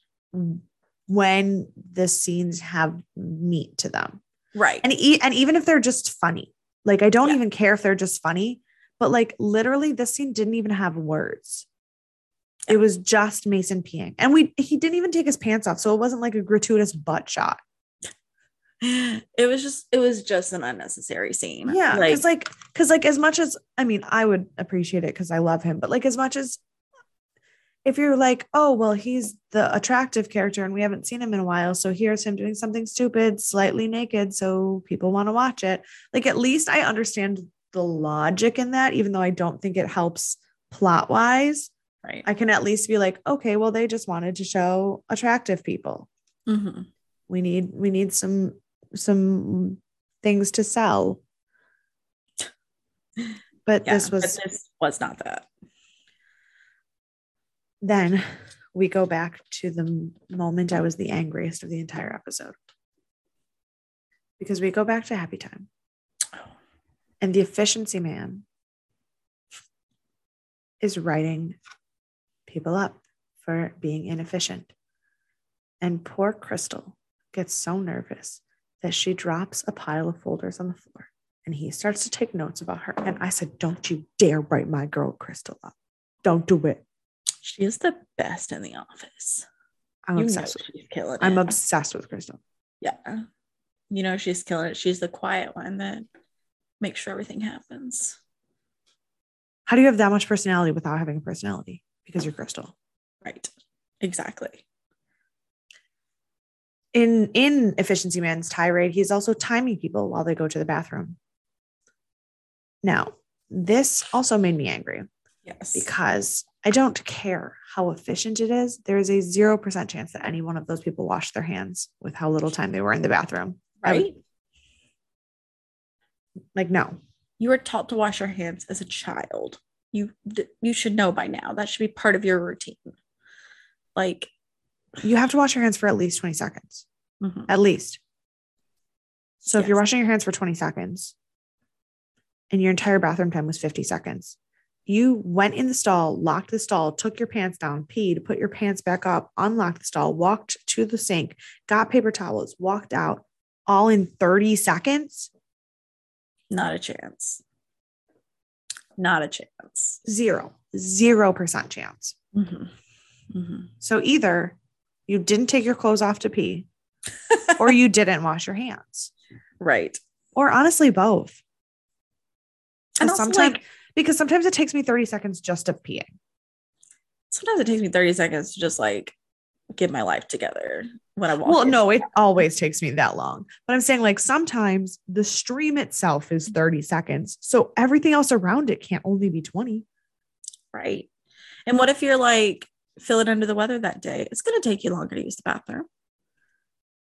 when the scenes have meat to them. right. And e- and even if they're just funny. Like I don't Yeah. even care if they're just funny, but like literally this scene didn't even have words. It was just Mason peeing. And we he didn't even take his pants off, so it wasn't like a gratuitous butt shot. it was just it was just an unnecessary scene. Yeah, like, because like because like as much as I mean, I would appreciate it because I love him, but like as much as if you're like, oh well, he's the attractive character and we haven't seen him in a while, so here's him doing something stupid, slightly naked, so people want to watch it. Like at least I understand the logic in that, even though I don't think it helps plot wise. right. I can at least be like, okay, well, they just wanted to show attractive people. Mhm. We need we need some some things to sell. But Yeah, this was but this was not that. then we go back to the moment I was the angriest of the entire episode. Because we go back to Happy Time. And the efficiency man is writing people up for being inefficient. And poor Crystal gets so nervous that she drops a pile of folders on the floor and he starts to take notes about her. And I said, Don't you dare write my girl Crystal up. Don't do it. She is the best in the office. I'm You obsessed with she's killing. I'm obsessed with Crystal. yeah. You know she's killing it. She's the quiet one that makes sure everything happens. How do you have that much personality without having a personality? Because you're Crystal. Right. Exactly. In in Efficiency Man's tirade, he's also timing people while they go to the bathroom. Now, this also made me angry Yes. because I don't care how efficient it is. There is a 0% chance that any one of those people washed their hands with how little time they were in the bathroom. I would- right. Like, no. You were taught to wash your hands as a child. You you should know by now. That should be part of your routine. Like, You have to wash your hands for at least 20 seconds. mhm. At least. So if you're washing your hands for 20 seconds and your entire bathroom time was 50 seconds, you went in the stall, locked the stall, took your pants down, peed, put your pants back up, unlocked the stall, walked to the sink, got paper towels, walked out, all in 30 seconds. not a chance. Not a chance. Zero, zero percent chance. Mhm. Mhm. So either you didn't take your clothes off to pee or you didn't wash your hands, right. or honestly, both. And sometimes, like, because sometimes it takes me 30 seconds just of peeing. sometimes it takes me 30 seconds to just like get my life together when I walk. Well, in. no, it always takes me that long. But I'm saying, like, sometimes the stream itself is 30 seconds. So everything else around it can't only be 20. Right. And what if you're like feeling under the weather that day? It's going to take you longer to use the bathroom.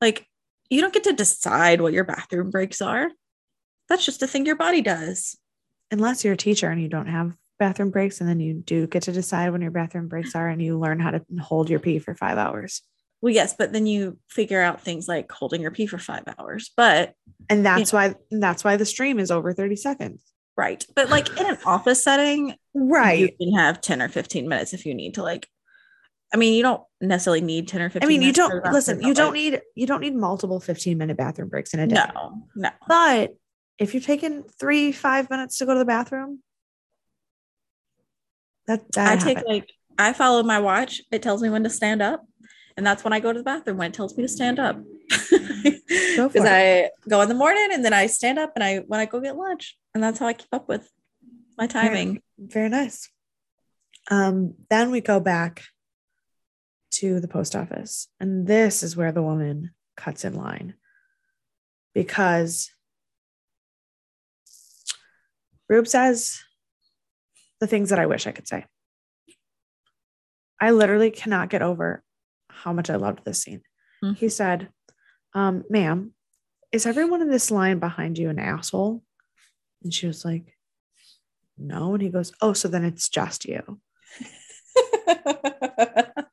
Like, you don't get to decide what your bathroom breaks are. That's just a thing your body does. Unless you're a teacher and you don't have bathroom breaks. And then you do get to decide when your bathroom breaks are and you learn how to hold your pee for five hours. Well, yes, but then you figure out things like holding your pee for five hours. But And that's why that's why the stream is over 30 seconds. right. But like in an office setting, right, you can have 10 or 15 minutes if you need to like I mean, you don't necessarily need 10 or 15 I mean, you don't listen, you don't need you don't need multiple 15 minute bathroom breaks in a day. No, no. But if you're taking three, five minutes to go to the bathroom, that, that I take like I follow my watch. It tells me when to stand up, and that's when I go to the bathroom when it tells me to stand up. Because. I go in the morning and then I stand up and I when I go get lunch, and that's how I keep up with my timing. Very nice. Um, then we go back to the post office, and this is where the woman cuts in line because Rube says the things that I wish I could say. I literally cannot get over how much I loved this scene. Mhm. He said, um, ma'am, is everyone in this line behind you an asshole? And she was like, no. And he goes, oh, so then it's just you.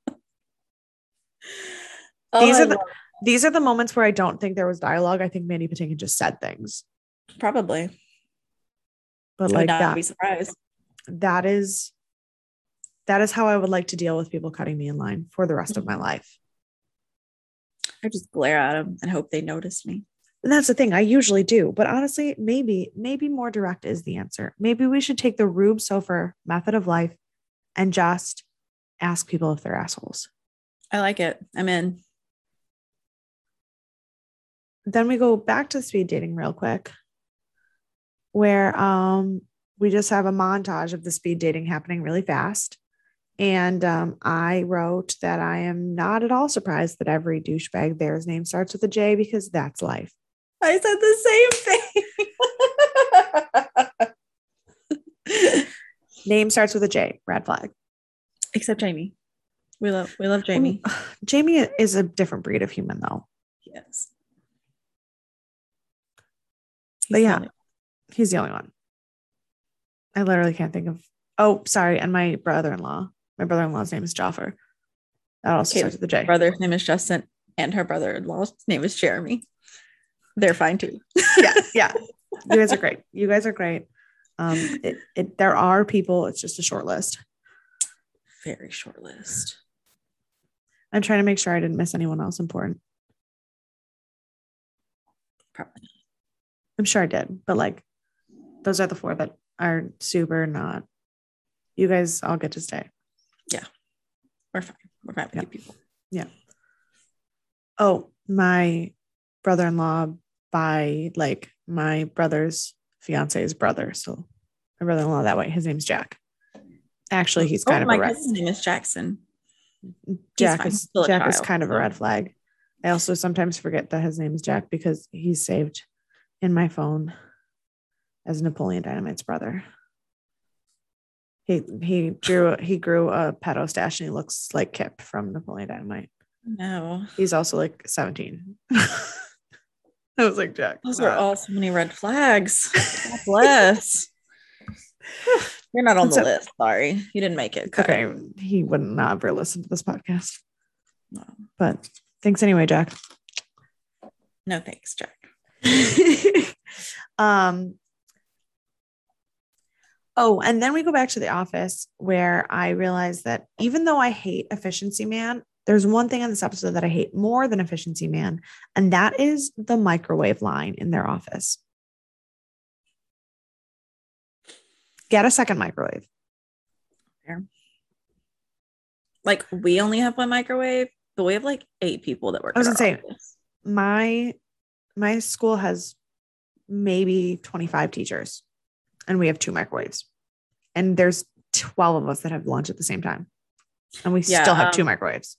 Oh, These I are the- These are the moments where I don't think there was dialogue. I think Mandy Patinkin just said things, probably but I like that, be surprised. that is, that is how I would like to deal with people cutting me in line for the rest of my life. I just glare at them and hope they notice me. And that's the thing I usually do. But honestly, maybe, maybe more direct is the answer. Maybe we should take the Rube Sofer method of life and just ask people if they're assholes. I like it. I'm in. Then we go back to speed dating real quick, where um, we just have a montage of the speed dating happening really fast. And um, I wrote that I am not at all surprised that every douchebag there's name starts with a J because that's life. I said the same thing. Name starts with a J, red flag. Except Jamie. We love we love Jamie. Jamie is a different breed of human, though. Yes. But yeah. He's the only one. I literally can't think of. Oh, sorry. And my brother in law. My brother in law's name is Joffer. That also Kate- starts with the J. Brother's name is Justin, and her brother-in-law's name is Jeremy. They're fine too. yeah, yeah. You guys are great. You guys are great. Um, it, it there are people. It's just a short list. Very short list. I'm trying to make sure I didn't miss anyone else important. Probably not. I'm sure I did, but like, those are the four that are super not. You guys all get to stay. Yeah. We're fine. We're fine with Yeah. you people. Yeah. Oh, my brother-in-law by like my brother's fiance's brother. So my brother-in-law that way. His name's Jack. Actually, he's oh, kind oh, of my a red. cousin's name is Jackson. Jack is Jack is kind of a red flag. I also sometimes forget that his name is Jack because he's saved in my phone as Napoleon Dynamite's brother. He he grew he grew a pedo stash and he looks like Kip from Napoleon Dynamite. No, He's also like 17. I was like Jack. those are all so many red flags. God bless. You're not on the list. Sorry, you didn't make it. Cut. okay. He would not ever listen to this podcast. No. But thanks anyway, Jack. No thanks, Jack. um oh and then we go back to the office where i realized that even though i hate efficiency man there's one thing on this episode that i hate more than efficiency man and that is the microwave line in their office get a second microwave Like we only have one microwave, but we have like eight people that work. I was gonna say- office. my my school has maybe 25 teachers and we have two microwaves. And there's 12 of us that have lunch at the same time. And we Yeah, still have two um, microwaves.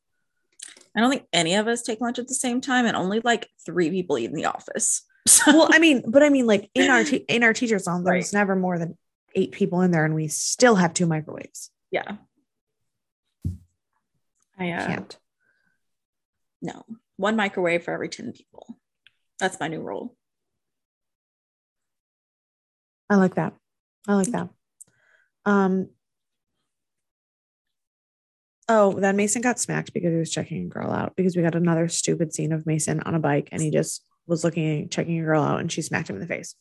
I don't think any of us take lunch at the same time, and only like three people eat in the office. So well i mean but i mean like in our te- in our teacher zone there's Right. never more than eight people in there and we still have two microwaves. Yeah, I uh, can't. no. One microwave for every ten people. That's my new rule. i like that i like that um oh then mason got smacked because he was checking a girl out because we got another stupid scene of mason on a bike and he just was looking checking a girl out and she smacked him in the face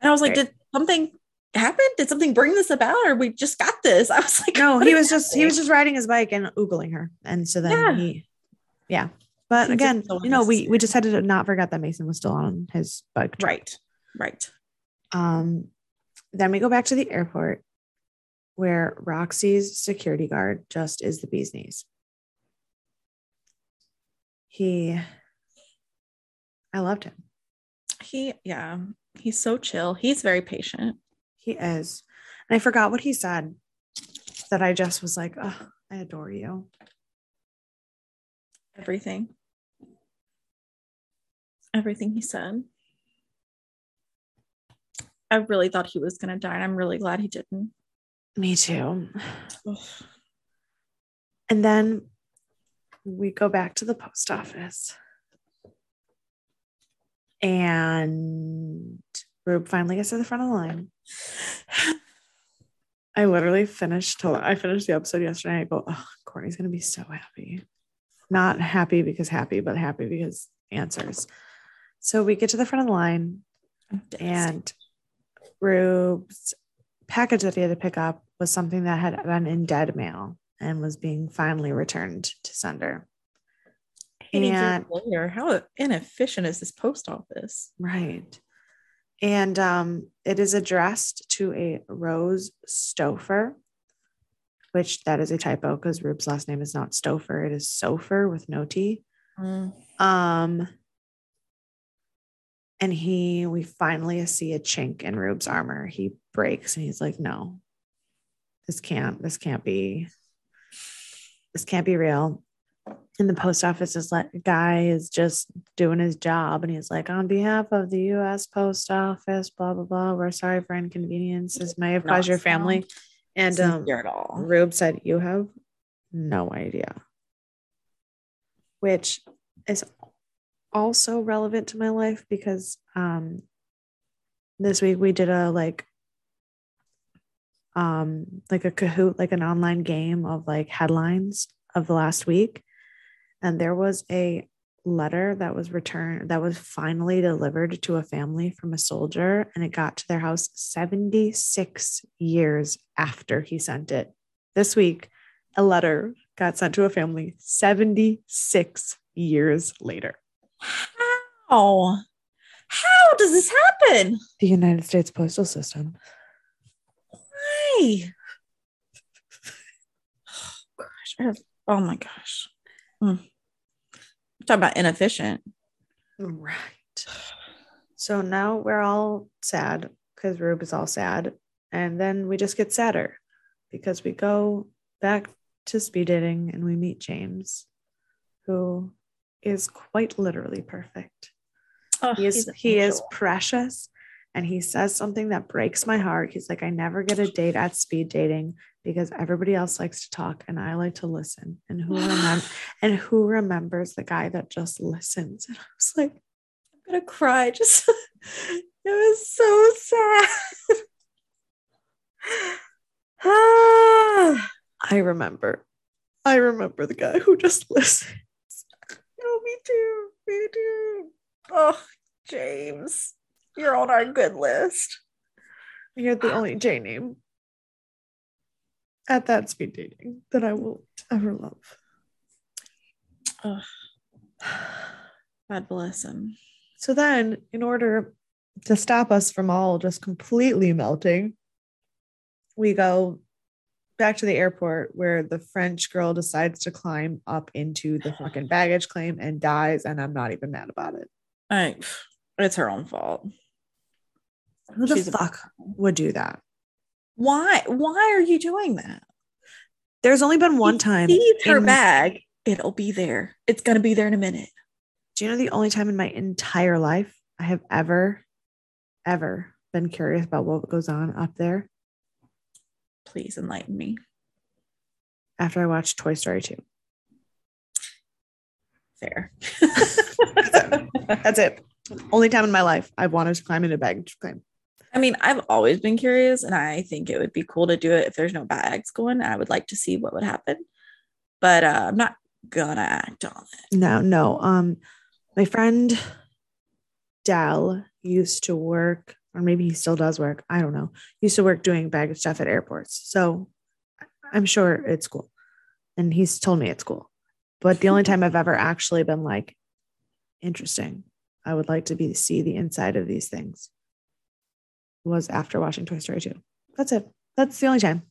And I was like, did something happen? Did something bring this about, or we just got this? I was like, No, he was just he was just riding his bike and oogling her, and so then Yeah. he, yeah. But again, so you know, we we just had to not forget that Mason was still on his bike. trip. right, right. Um, then we go back to the airport, where Roxy's security guard just is the bee's knees. He, I loved him. He, yeah, he's so chill. He's very patient. He is, and I forgot what he said. That I just was like, oh, I adore you. Everything, everything he said. I really thought he was gonna die, and I'm really glad he didn't. Me too. Ugh. And then we go back to the post office. And Rube finally gets to the front of the line. I literally finished till I finished the episode yesterday. I go, oh, Courtney's gonna be so happy. Not happy because happy, but happy because answers. So we get to the front of the line and Rube's package that he had to pick up was something that had been in dead mail and was being finally returned to sender. He needs a and-. How inefficient is this post office? Right. And um, it is addressed to a Rose Stouffer, which that is a typo because Rube's last name is not Stouffer, it is Sofer with no T. Um, and he, we finally see a chink in Rube's armor. He breaks and he's like, no, this can't, this can't be, this can't be real. And the post office is like, guy is just doing his job. And he's like, on behalf of the US Post Office, blah, blah, blah. We're sorry for inconveniences. May have caused your family. And um, Sincere at all. Rube said, You have no idea. Which is also relevant to my life because um this week we did a like um like a Kahoot, like an online game of like headlines of the last week. and there was a letter that was returned that was finally delivered to a family from a soldier and it got to their house 76 years after he sent it this week a letter got sent to a family 76 years later How? How does this happen? the united states postal system Why? Oh, gosh. I have, oh my gosh. Mm. Talk about inefficient. right so now we're all sad because rube is all sad and then we just get sadder because we go back to speed dating and we meet james who is quite literally perfect Oh, he is he is precious and he says something that breaks my heart he's like i never get a date at speed dating because everybody else likes to talk and i like to listen and who remem- and who remembers the guy that just listens and i was like I'm gonna cry. Just it was so sad. Ah. i remember i remember the guy who just listens no, me too. Me too. Oh, James, you're on our good list. you're the only j name at that speed dating that i will ever love Ugh. God bless him. So then, in order to stop us from all just completely melting, we go back to the airport where the French girl decides to climb up into the fucking baggage claim and dies. And I'm not even mad about it. I, it's her own fault. Who the She's a- fuck would do that? Why? Why are you doing that? There's only been one He time. sees her in- bag. It'll be there. It's gonna be there in a minute. Do you know the only time in my entire life I have ever, ever been curious about what goes on up there Please enlighten me. after I watched Toy Story 2? Fair. That's it. Only time in my life I've wanted to climb into a baggage claim. I mean, I've always been curious, and I think it would be cool to do it if there's no bags going. I would like to see what would happen, but uh, I'm not gonna act on it. No, no. Um, my friend Dell used to work, or maybe he still does work. I don't know. He Used to work doing baggage stuff at airports, so I'm sure it's cool. And he's told me it's cool. But the only time I've ever actually been like, interesting. I would like to be see the inside of these things. Was after watching Toy Story 2. That's it. That's the only time.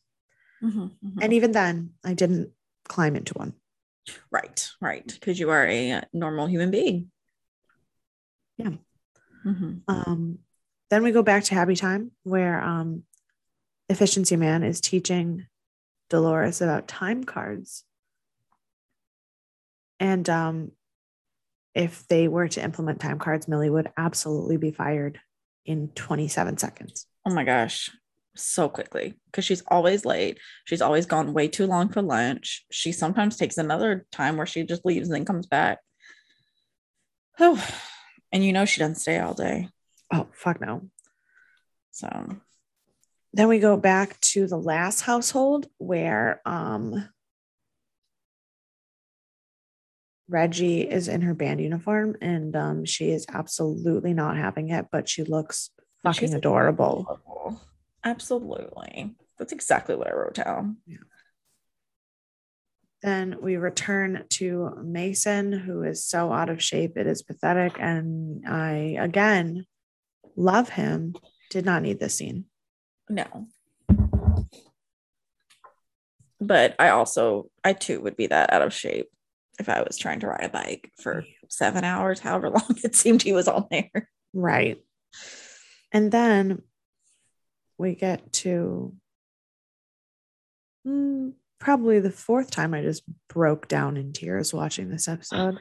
Mhm, mhm. And even then, I didn't climb into one. right, right, because you are a normal human being. Yeah. Mhm. Um, then we go back to Happy Time, where um, Efficiency Man is teaching Dolores about time cards. And um, if they were to implement time cards, Millie would absolutely be fired in 27 seconds. Oh my gosh, so quickly because she's always late. She's always gone way too long for lunch. She sometimes takes another time where she just leaves and then comes back. Oh, and you know she doesn't stay all day. Oh, fuck no. So Then we go back to the last household where um, Reggie is in her band uniform and um, she is absolutely not having it, but she looks fucking she's adorable. adorable. Absolutely. That's exactly what I wrote down. Then we return to Mason, who is so out of shape. It is pathetic. And I, again, love him. Did not need this scene. No. But I also, I too would be that out of shape if I was trying to ride a bike for seven hours, however long it seemed he was on there. Right. And then we get to mm, probably the fourth time I just broke down in tears watching this episode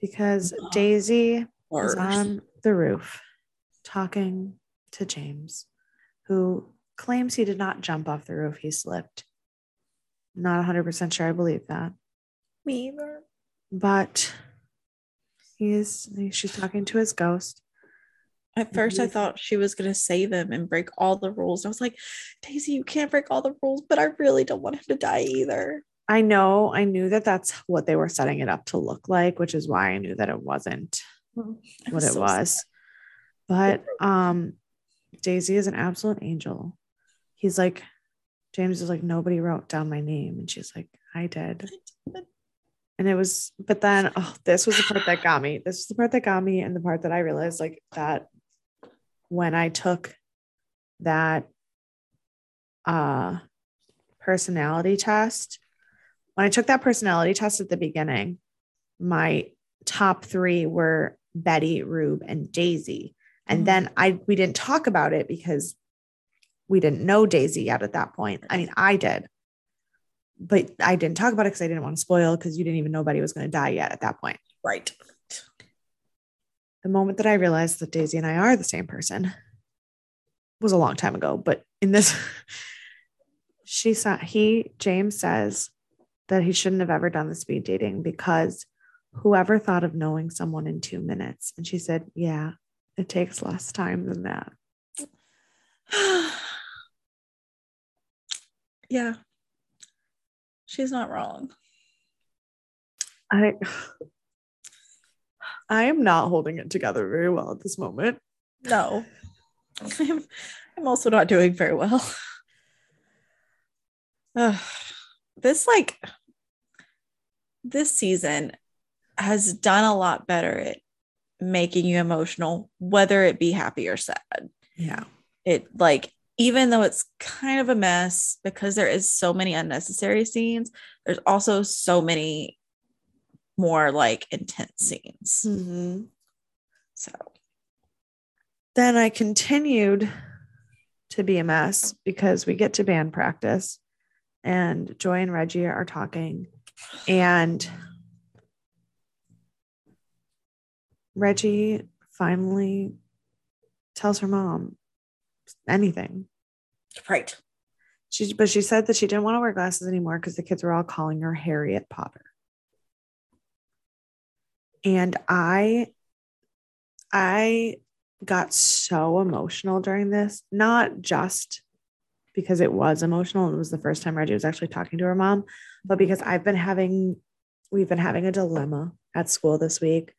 because Oh. Daisy is on the roof talking to James, who claims he did not jump off the roof, he slipped. Not 100% sure I believe that. Me either. But he's she's talking to his ghost. At first, I thought she was going to save him and break all the rules. I was like, Daisy, you can't break all the rules, but I really don't want him to die either. I know, I knew that that's what they were setting it up to look like, which is why I knew that it wasn't mm-hmm. I what it was. sad. But um Daisy is an absolute angel. He's like, James is like, nobody wrote down my name. And she's like, I did. And it was, but then oh, this was the part that got me. This was the part that got me, and the part that I realized like that when I took that uh personality test, when I took that personality test at the beginning, my top three were Betty, Rube, and Daisy. And Mhm. then I we didn't talk about it because we didn't know Daisy yet at that point. I mean, I did. But I didn't talk about it because I didn't want to spoil because you didn't even know Betty was going to die yet at that point. Right. The moment that I realized that Daisy and I are the same person was a long time ago. But in this, she saw he, James says that he shouldn't have ever done the speed dating because whoever thought of knowing someone in two minutes. And she said, Yeah, it takes less time than that. yeah. She's not wrong. I I am not holding it together very well at this moment. No. I'm, I'm also not doing very well. This like this season has done a lot better at making you emotional, whether it be happy or sad. Yeah. It like even though it's kind of a mess because there is so many unnecessary scenes, there's also so many more like intense scenes. Mm-hmm. So Then I continued to be a mess because we get to band practice and Joy and Reggie are talking and Reggie finally tells her mom anything. right. She but she said that she didn't want to wear glasses anymore because the kids were all calling her Harriet Potter. And I I got so emotional during this, not just because it was emotional. and It was the first time Reggie was actually talking to her mom, but because I've been having, we've been having a dilemma at school this week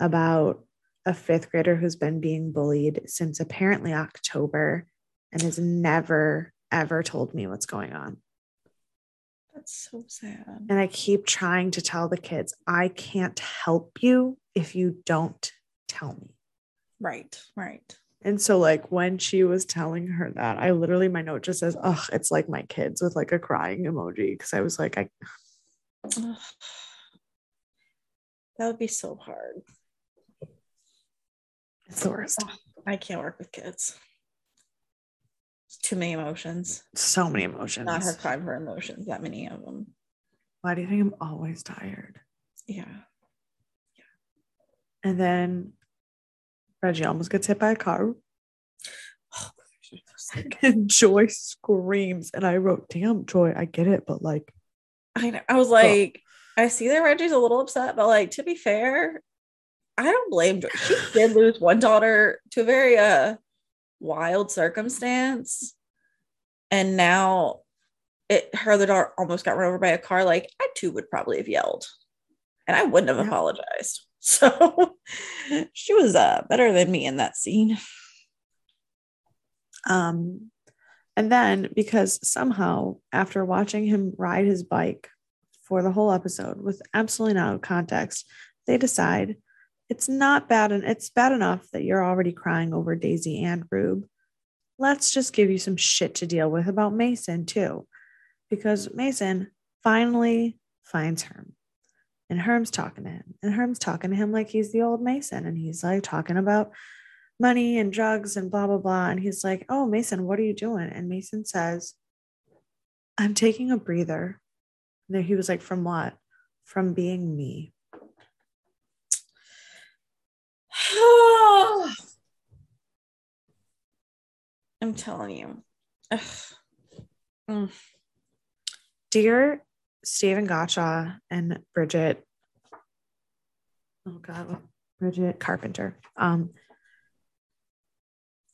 about a fifth grader who's been being bullied since apparently October and has never, ever told me what's going on. That's so sad. And I keep trying to tell the kids, I can't help you if you don't tell me. Right. Right. And so, like, when she was telling her that, I literally, my note just says, Oh, it's like my kids with like a crying emoji. Cause I was like, I, Ugh. That would be so hard. It's the worst. I can't work with kids. It's too many emotions. So many emotions. Not have time for emotions. That many of them. Why do you think I'm always tired? Yeah. Yeah. And then Reggie almost gets hit by a car. Oh, and Joy screams. And I wrote, Damn, Joy, I get it. But like, I know. I was like, I see that Reggie's a little upset, but like to be fair, I don't blame Joy. She did lose one daughter to a very uh wild circumstance. And now it her other daughter almost got run over by a car. Like I too would probably have yelled. And I wouldn't have Yeah. apologized. So she was uh better than me in that scene. Um, and then because somehow after watching him ride his bike for the whole episode with absolutely no context, they decide it's not bad and it's bad enough that you're already crying over Daisy and Rube. Let's just give you some shit to deal with about Mason too. Because Mason finally finds Herm. And Herm's talking to him. And Herm's talking to him like he's the old Mason. And he's like talking about money and drugs and blah blah blah and he's like oh mason what are you doing and mason says i'm taking a breather and then he was like from what from being me I'm telling you. Mm. dear stephen Godchaux and bridget oh god bridget carpenter um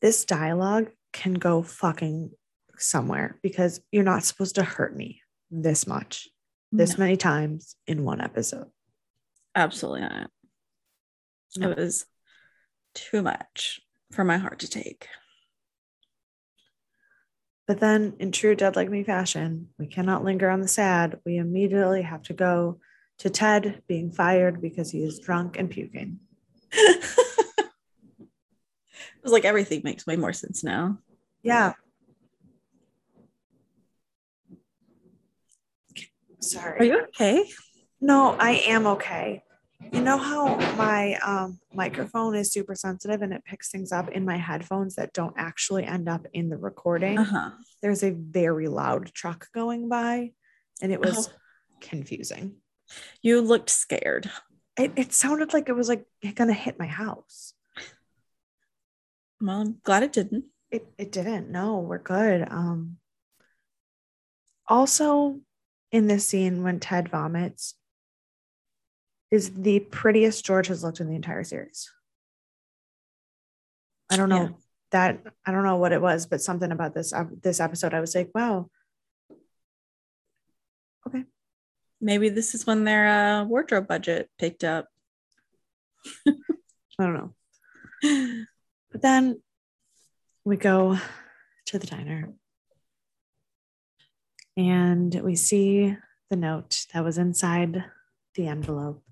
this dialogue can go fucking somewhere because you're not supposed to hurt me this much this No. many times in one episode. Absolutely not. No. It was too much for my heart to take. But then, in true Dead Like Me fashion, we cannot linger on the sad. We immediately have to go to Ted being fired because he is drunk and puking. it was like everything makes way more sense now. Yeah. Sorry. Are you okay? No, I am okay. You know how my um, microphone is super sensitive and it picks things up in my headphones that don't actually end up in the recording? Uh huh. There's a very loud truck going by and it was Oh. confusing. You looked scared. It, it sounded like it was like gonna hit my house. Well, I'm glad it didn't. It, it didn't. No, we're good. Um, also, in this scene when Ted vomits, is the prettiest George has looked in the entire series. I don't know Yeah. that I don't know what it was, but something about this ep- this episode, I was like, wow, Okay. Maybe this is when their uh, wardrobe budget picked up. I don't know. But then we go to the diner and we see the note that was inside the envelope.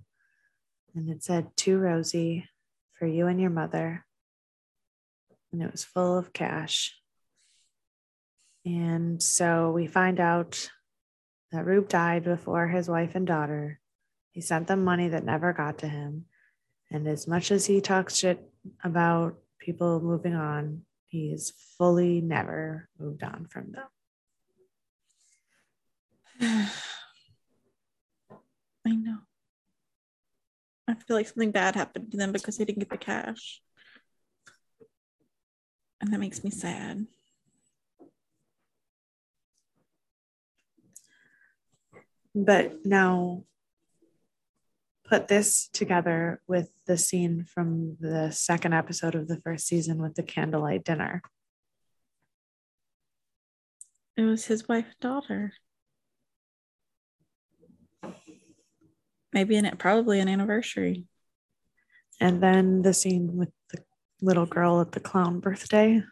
And it said, To Rosie, for you and your mother. And it was full of cash. And so we find out that Rube died before his wife and daughter. He sent them money that never got to him. And as much as he talks shit about people moving on, he's fully never moved on from them. I know. I feel like something bad happened to them because they didn't get the cash. And that makes me sad. But now put this together with the scene from the second episode of the first season with the candlelight dinner. It was his wife and daughter. Maybe an probably an anniversary. And then the scene with the little girl at the clown birthday.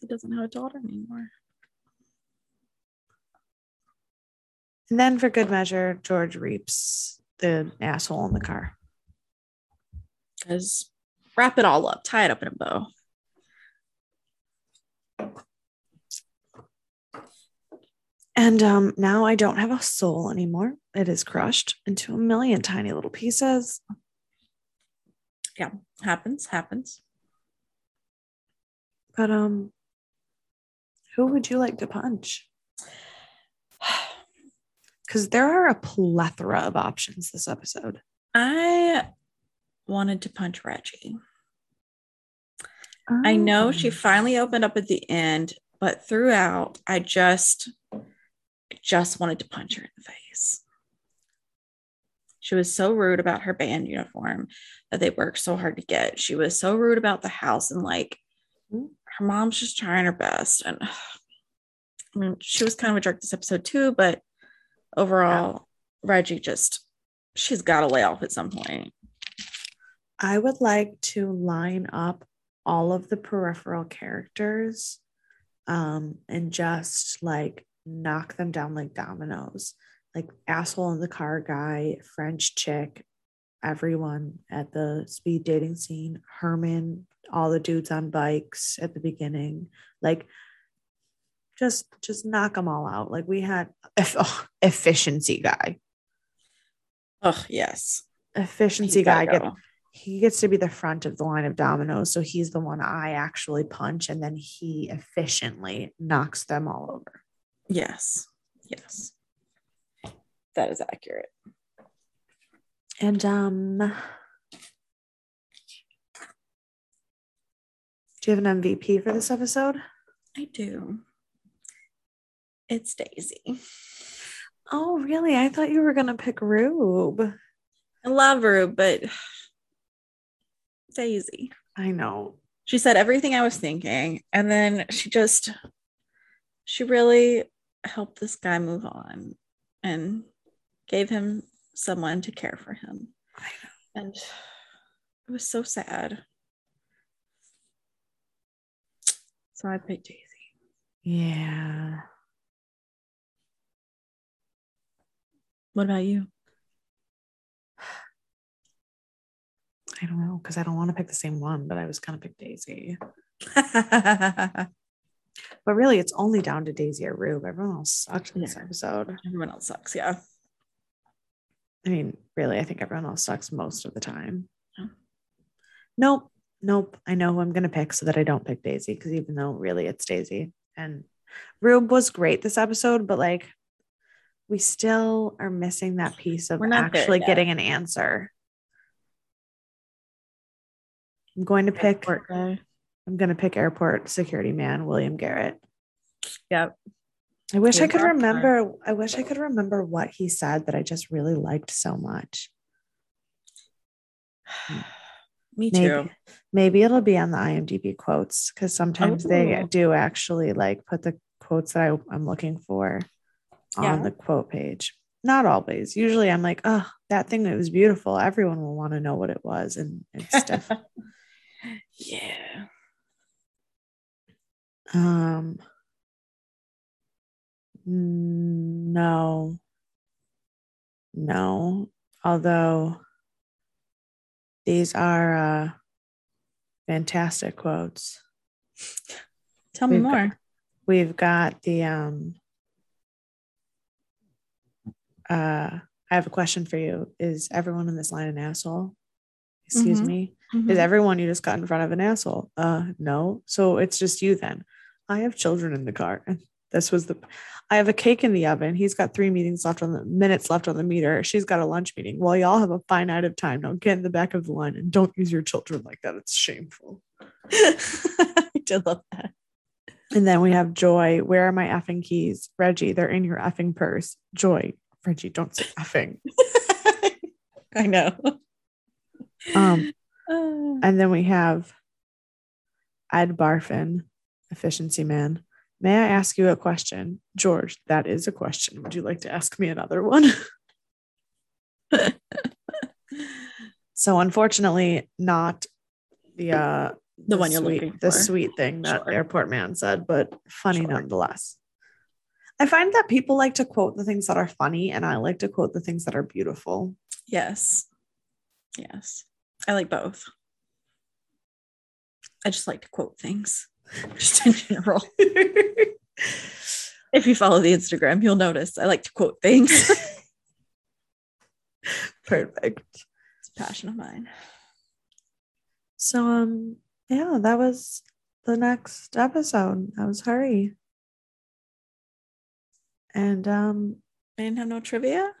He doesn't have a daughter anymore. And then for good measure, George reaps the asshole in the car. Because wrap it all up, tie it up in a bow. And um, now I don't have a soul anymore. It is crushed into a million tiny little pieces. Yeah, happens, happens. But um, who would you like to punch? Because there are a plethora of options this episode. I wanted to punch Reggie. I know she Oh. finally opened up at the end, but throughout, I just just wanted to punch her in the face. She was so rude about her band uniform that they worked so hard to get. She was so rude about the house and like her mom's just trying her best. And I mean, she was kind of a jerk this episode too, but overall, Reggie just she's got to lay off at some point. I would like to line up all of the peripheral characters um, and just like knock them down like dominoes. Like asshole in the car guy, French chick, everyone at the speed dating scene, Herman, all the dudes on bikes at the beginning. Like just just knock them all out. Like we had eff- oh, efficiency guy. Oh yes, Efficiency guy get he gets to be the front of the line of dominoes. So he's the one I actually punch, and then he efficiently knocks them all over. Yes. Yes. That is accurate. And um, do you have an MVP for this episode? I do. It's Daisy. Oh, really? I thought you were gonna pick Rube. I love her, but Daisy. I know. She said everything I was thinking. And then she just she really helped this guy move on and gave him someone to care for him. And it was so sad. So I picked Daisy. Yeah. What about you? I don't know because I don't want to pick the same one, but I was gonna pick Daisy. But really, it's only down to Daisy or Rube. Everyone else sucked in this Yeah. episode. Everyone else sucks. Yeah. I mean, really, I think everyone else sucks most of the time. Yeah. Nope. Nope. I know who I'm going to pick so that I don't pick Daisy because even though really it's Daisy and Rube was great this episode, but like we still are missing that piece of actually getting an answer. I'm going to pick. I'm going to pick airport security man, William Garrett. Yep. I wish I could remember. I wish I could remember what he said that I just really liked so much. Me too. maybe it'll be on the IMDb quotes because sometimes they Oh. do actually like put the quotes that I, I'm looking for on Yeah. the quote page. Not always. Usually, I'm like, oh, that thing that was beautiful. Everyone will want to know what it was, and it's stuff. yeah. Um, no, no. Although these are uh, fantastic quotes. Tell me We've got- more. We've got the um uh I have a question for you. Is everyone in this line an asshole? Excuse Mhm. me. Mhm. Is everyone you just got in front of an asshole? Uh no. So it's just you then. I have children in the car. And this was the I have a cake in the oven. He's got three meetings left on the minutes left on the meter. She's got a lunch meeting. Well, y'all have a finite of time. Now get in the back of the line and don't use your children like that. It's shameful. I did love that. And then we have Joy. Where are my effing keys? Reggie, they're in your effing purse. Joy, Reggie, don't say effing. I know. Um, and then we have Ed Barfin, efficiency man. May I ask you a question? George, that is a question. Would you like to ask me another one? so unfortunately, not the uh The one you're sweet, looking the sweet thing that Sure. airport man said, but funny Sure. nonetheless. I find that people like to quote the things that are funny, and I like to quote the things that are beautiful. yes. Yes. I like both. I just like to quote things, just in general. if you follow the Instagram, you'll notice I like to quote things. Perfect. It's a passion of mine. So um yeah, that was the next episode. That was hurry. And um I didn't have no trivia.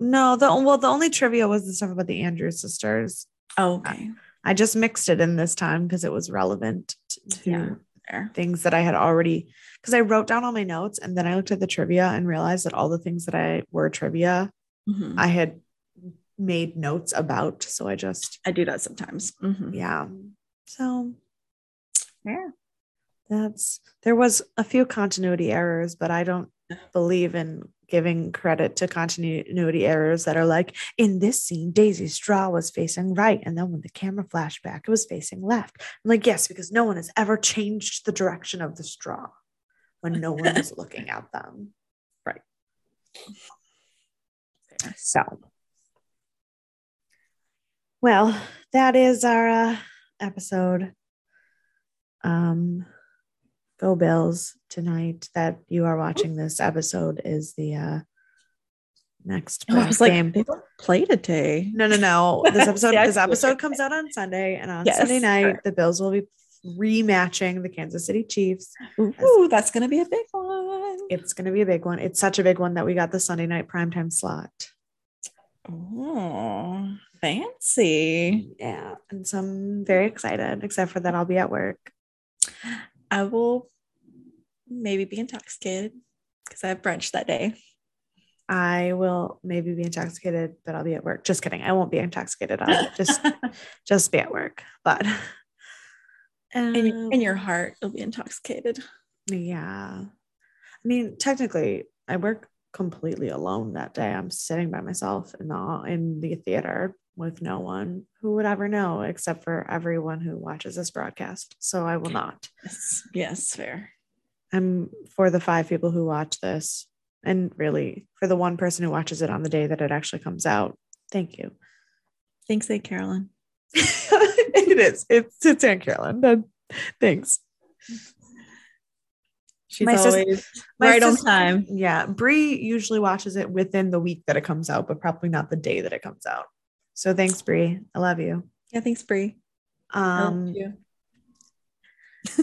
no, the well the only trivia was the stuff about the Andrews sisters. Oh, okay. I just mixed it in this time because it was relevant to Yeah. Things that I had already because I wrote down all my notes and then I looked at the trivia and realized that all the things that I were trivia Mhm. I had made notes about. So I just I do that sometimes. Mhm. yeah. So Yeah. That's there was a few continuity errors, but I don't believe in giving credit to continuity errors that are like in this scene, Daisy's straw was facing right, and then when the camera flashed back, it was facing left. I'm like, yes, because no one has ever changed the direction of the straw when no one is looking at them. Right. So, well, that is our uh, episode. Um, go Bills tonight. That you are watching this episode is the uh, next Oh, like, game. they don't play today. No, no, no. This episode, this episode comes out on Sunday, and on Yes, Sunday night, correct. the Bills will be rematching the Kansas City Chiefs. Ooh, that's gonna be a big one. It's going to be a big one. It's such a big one that we got the Sunday night primetime slot. Oh, fancy. Yeah, and so I'm very excited. Except for that, I'll be at work. I will maybe be intoxicated because I have brunch that day. I will maybe be intoxicated, but I'll be at work. Just kidding. I won't be intoxicated. I'll just just be at work. But in, your- in your um, heart, you'll be intoxicated. Yeah. I mean, technically, I work completely alone that day. I'm sitting by myself in the in the theater with no one who would ever know except for everyone who watches this broadcast. So I will not. Yes, yes fair. I'm for the five people who watch this, and really for the one person who watches it on the day that it actually comes out. Thank you. Thanks, Aunt Carolyn. it is. It's it's Aunt Carolyn. Thanks. She's my always sis- right on time. Yeah. Brie usually watches it within the week that it comes out, but probably not the day that it comes out. So thanks, Brie. I love you. Yeah, thanks, Brie. Um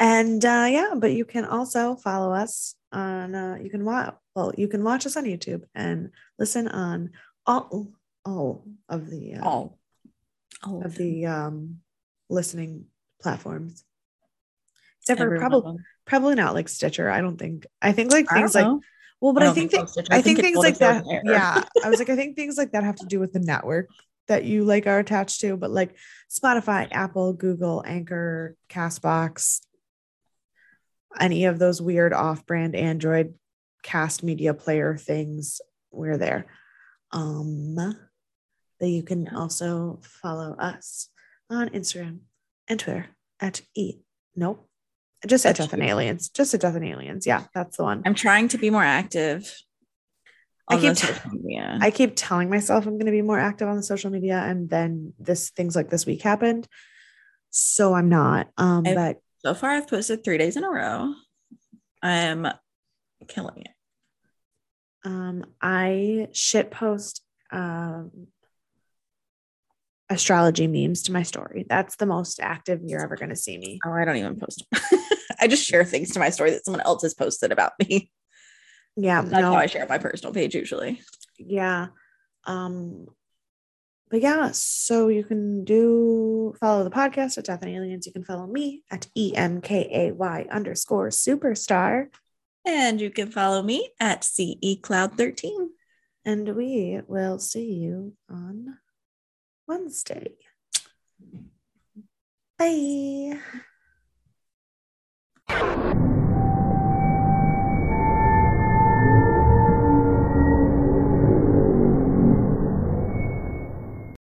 and uh yeah, but you can also follow us on uh you can watch well, you can watch us on YouTube and listen on all all of the uh, all, all of the um listening platforms. Except for probably probably not like Stitcher. I don't think. I think like things like well, but I, I think, think that, I, I think, think things like that. Yeah, I was like, I think things like that have to do with the network that you like are attached to. But like Spotify, Apple, Google, Anchor, Castbox, any of those weird off-brand Android cast media player things, we're there. Um, but you can also follow us on Instagram and Twitter at e nope just a Death and Aliens. Just a Death and Aliens. Yeah, that's the one. I'm trying to be more active. I keep t- I keep telling myself I'm going to be more active on the social media, and then this things like this week happened, so I'm not. Um, I've, but so far I've posted three days in a row. I am killing it. Um, I shit post um astrology memes to my story. That's the most active you're ever going to see me. Oh, I don't even post. I just share things to my story that someone else has posted about me. Yeah, that's no. how I share my personal page usually. Yeah. Um but yeah, so you can do follow the podcast at Death and Aliens. You can follow me at E M K A Y underscore superstar. And you can follow me at CE Cloud 13. And we will see you on Wednesday. Bye.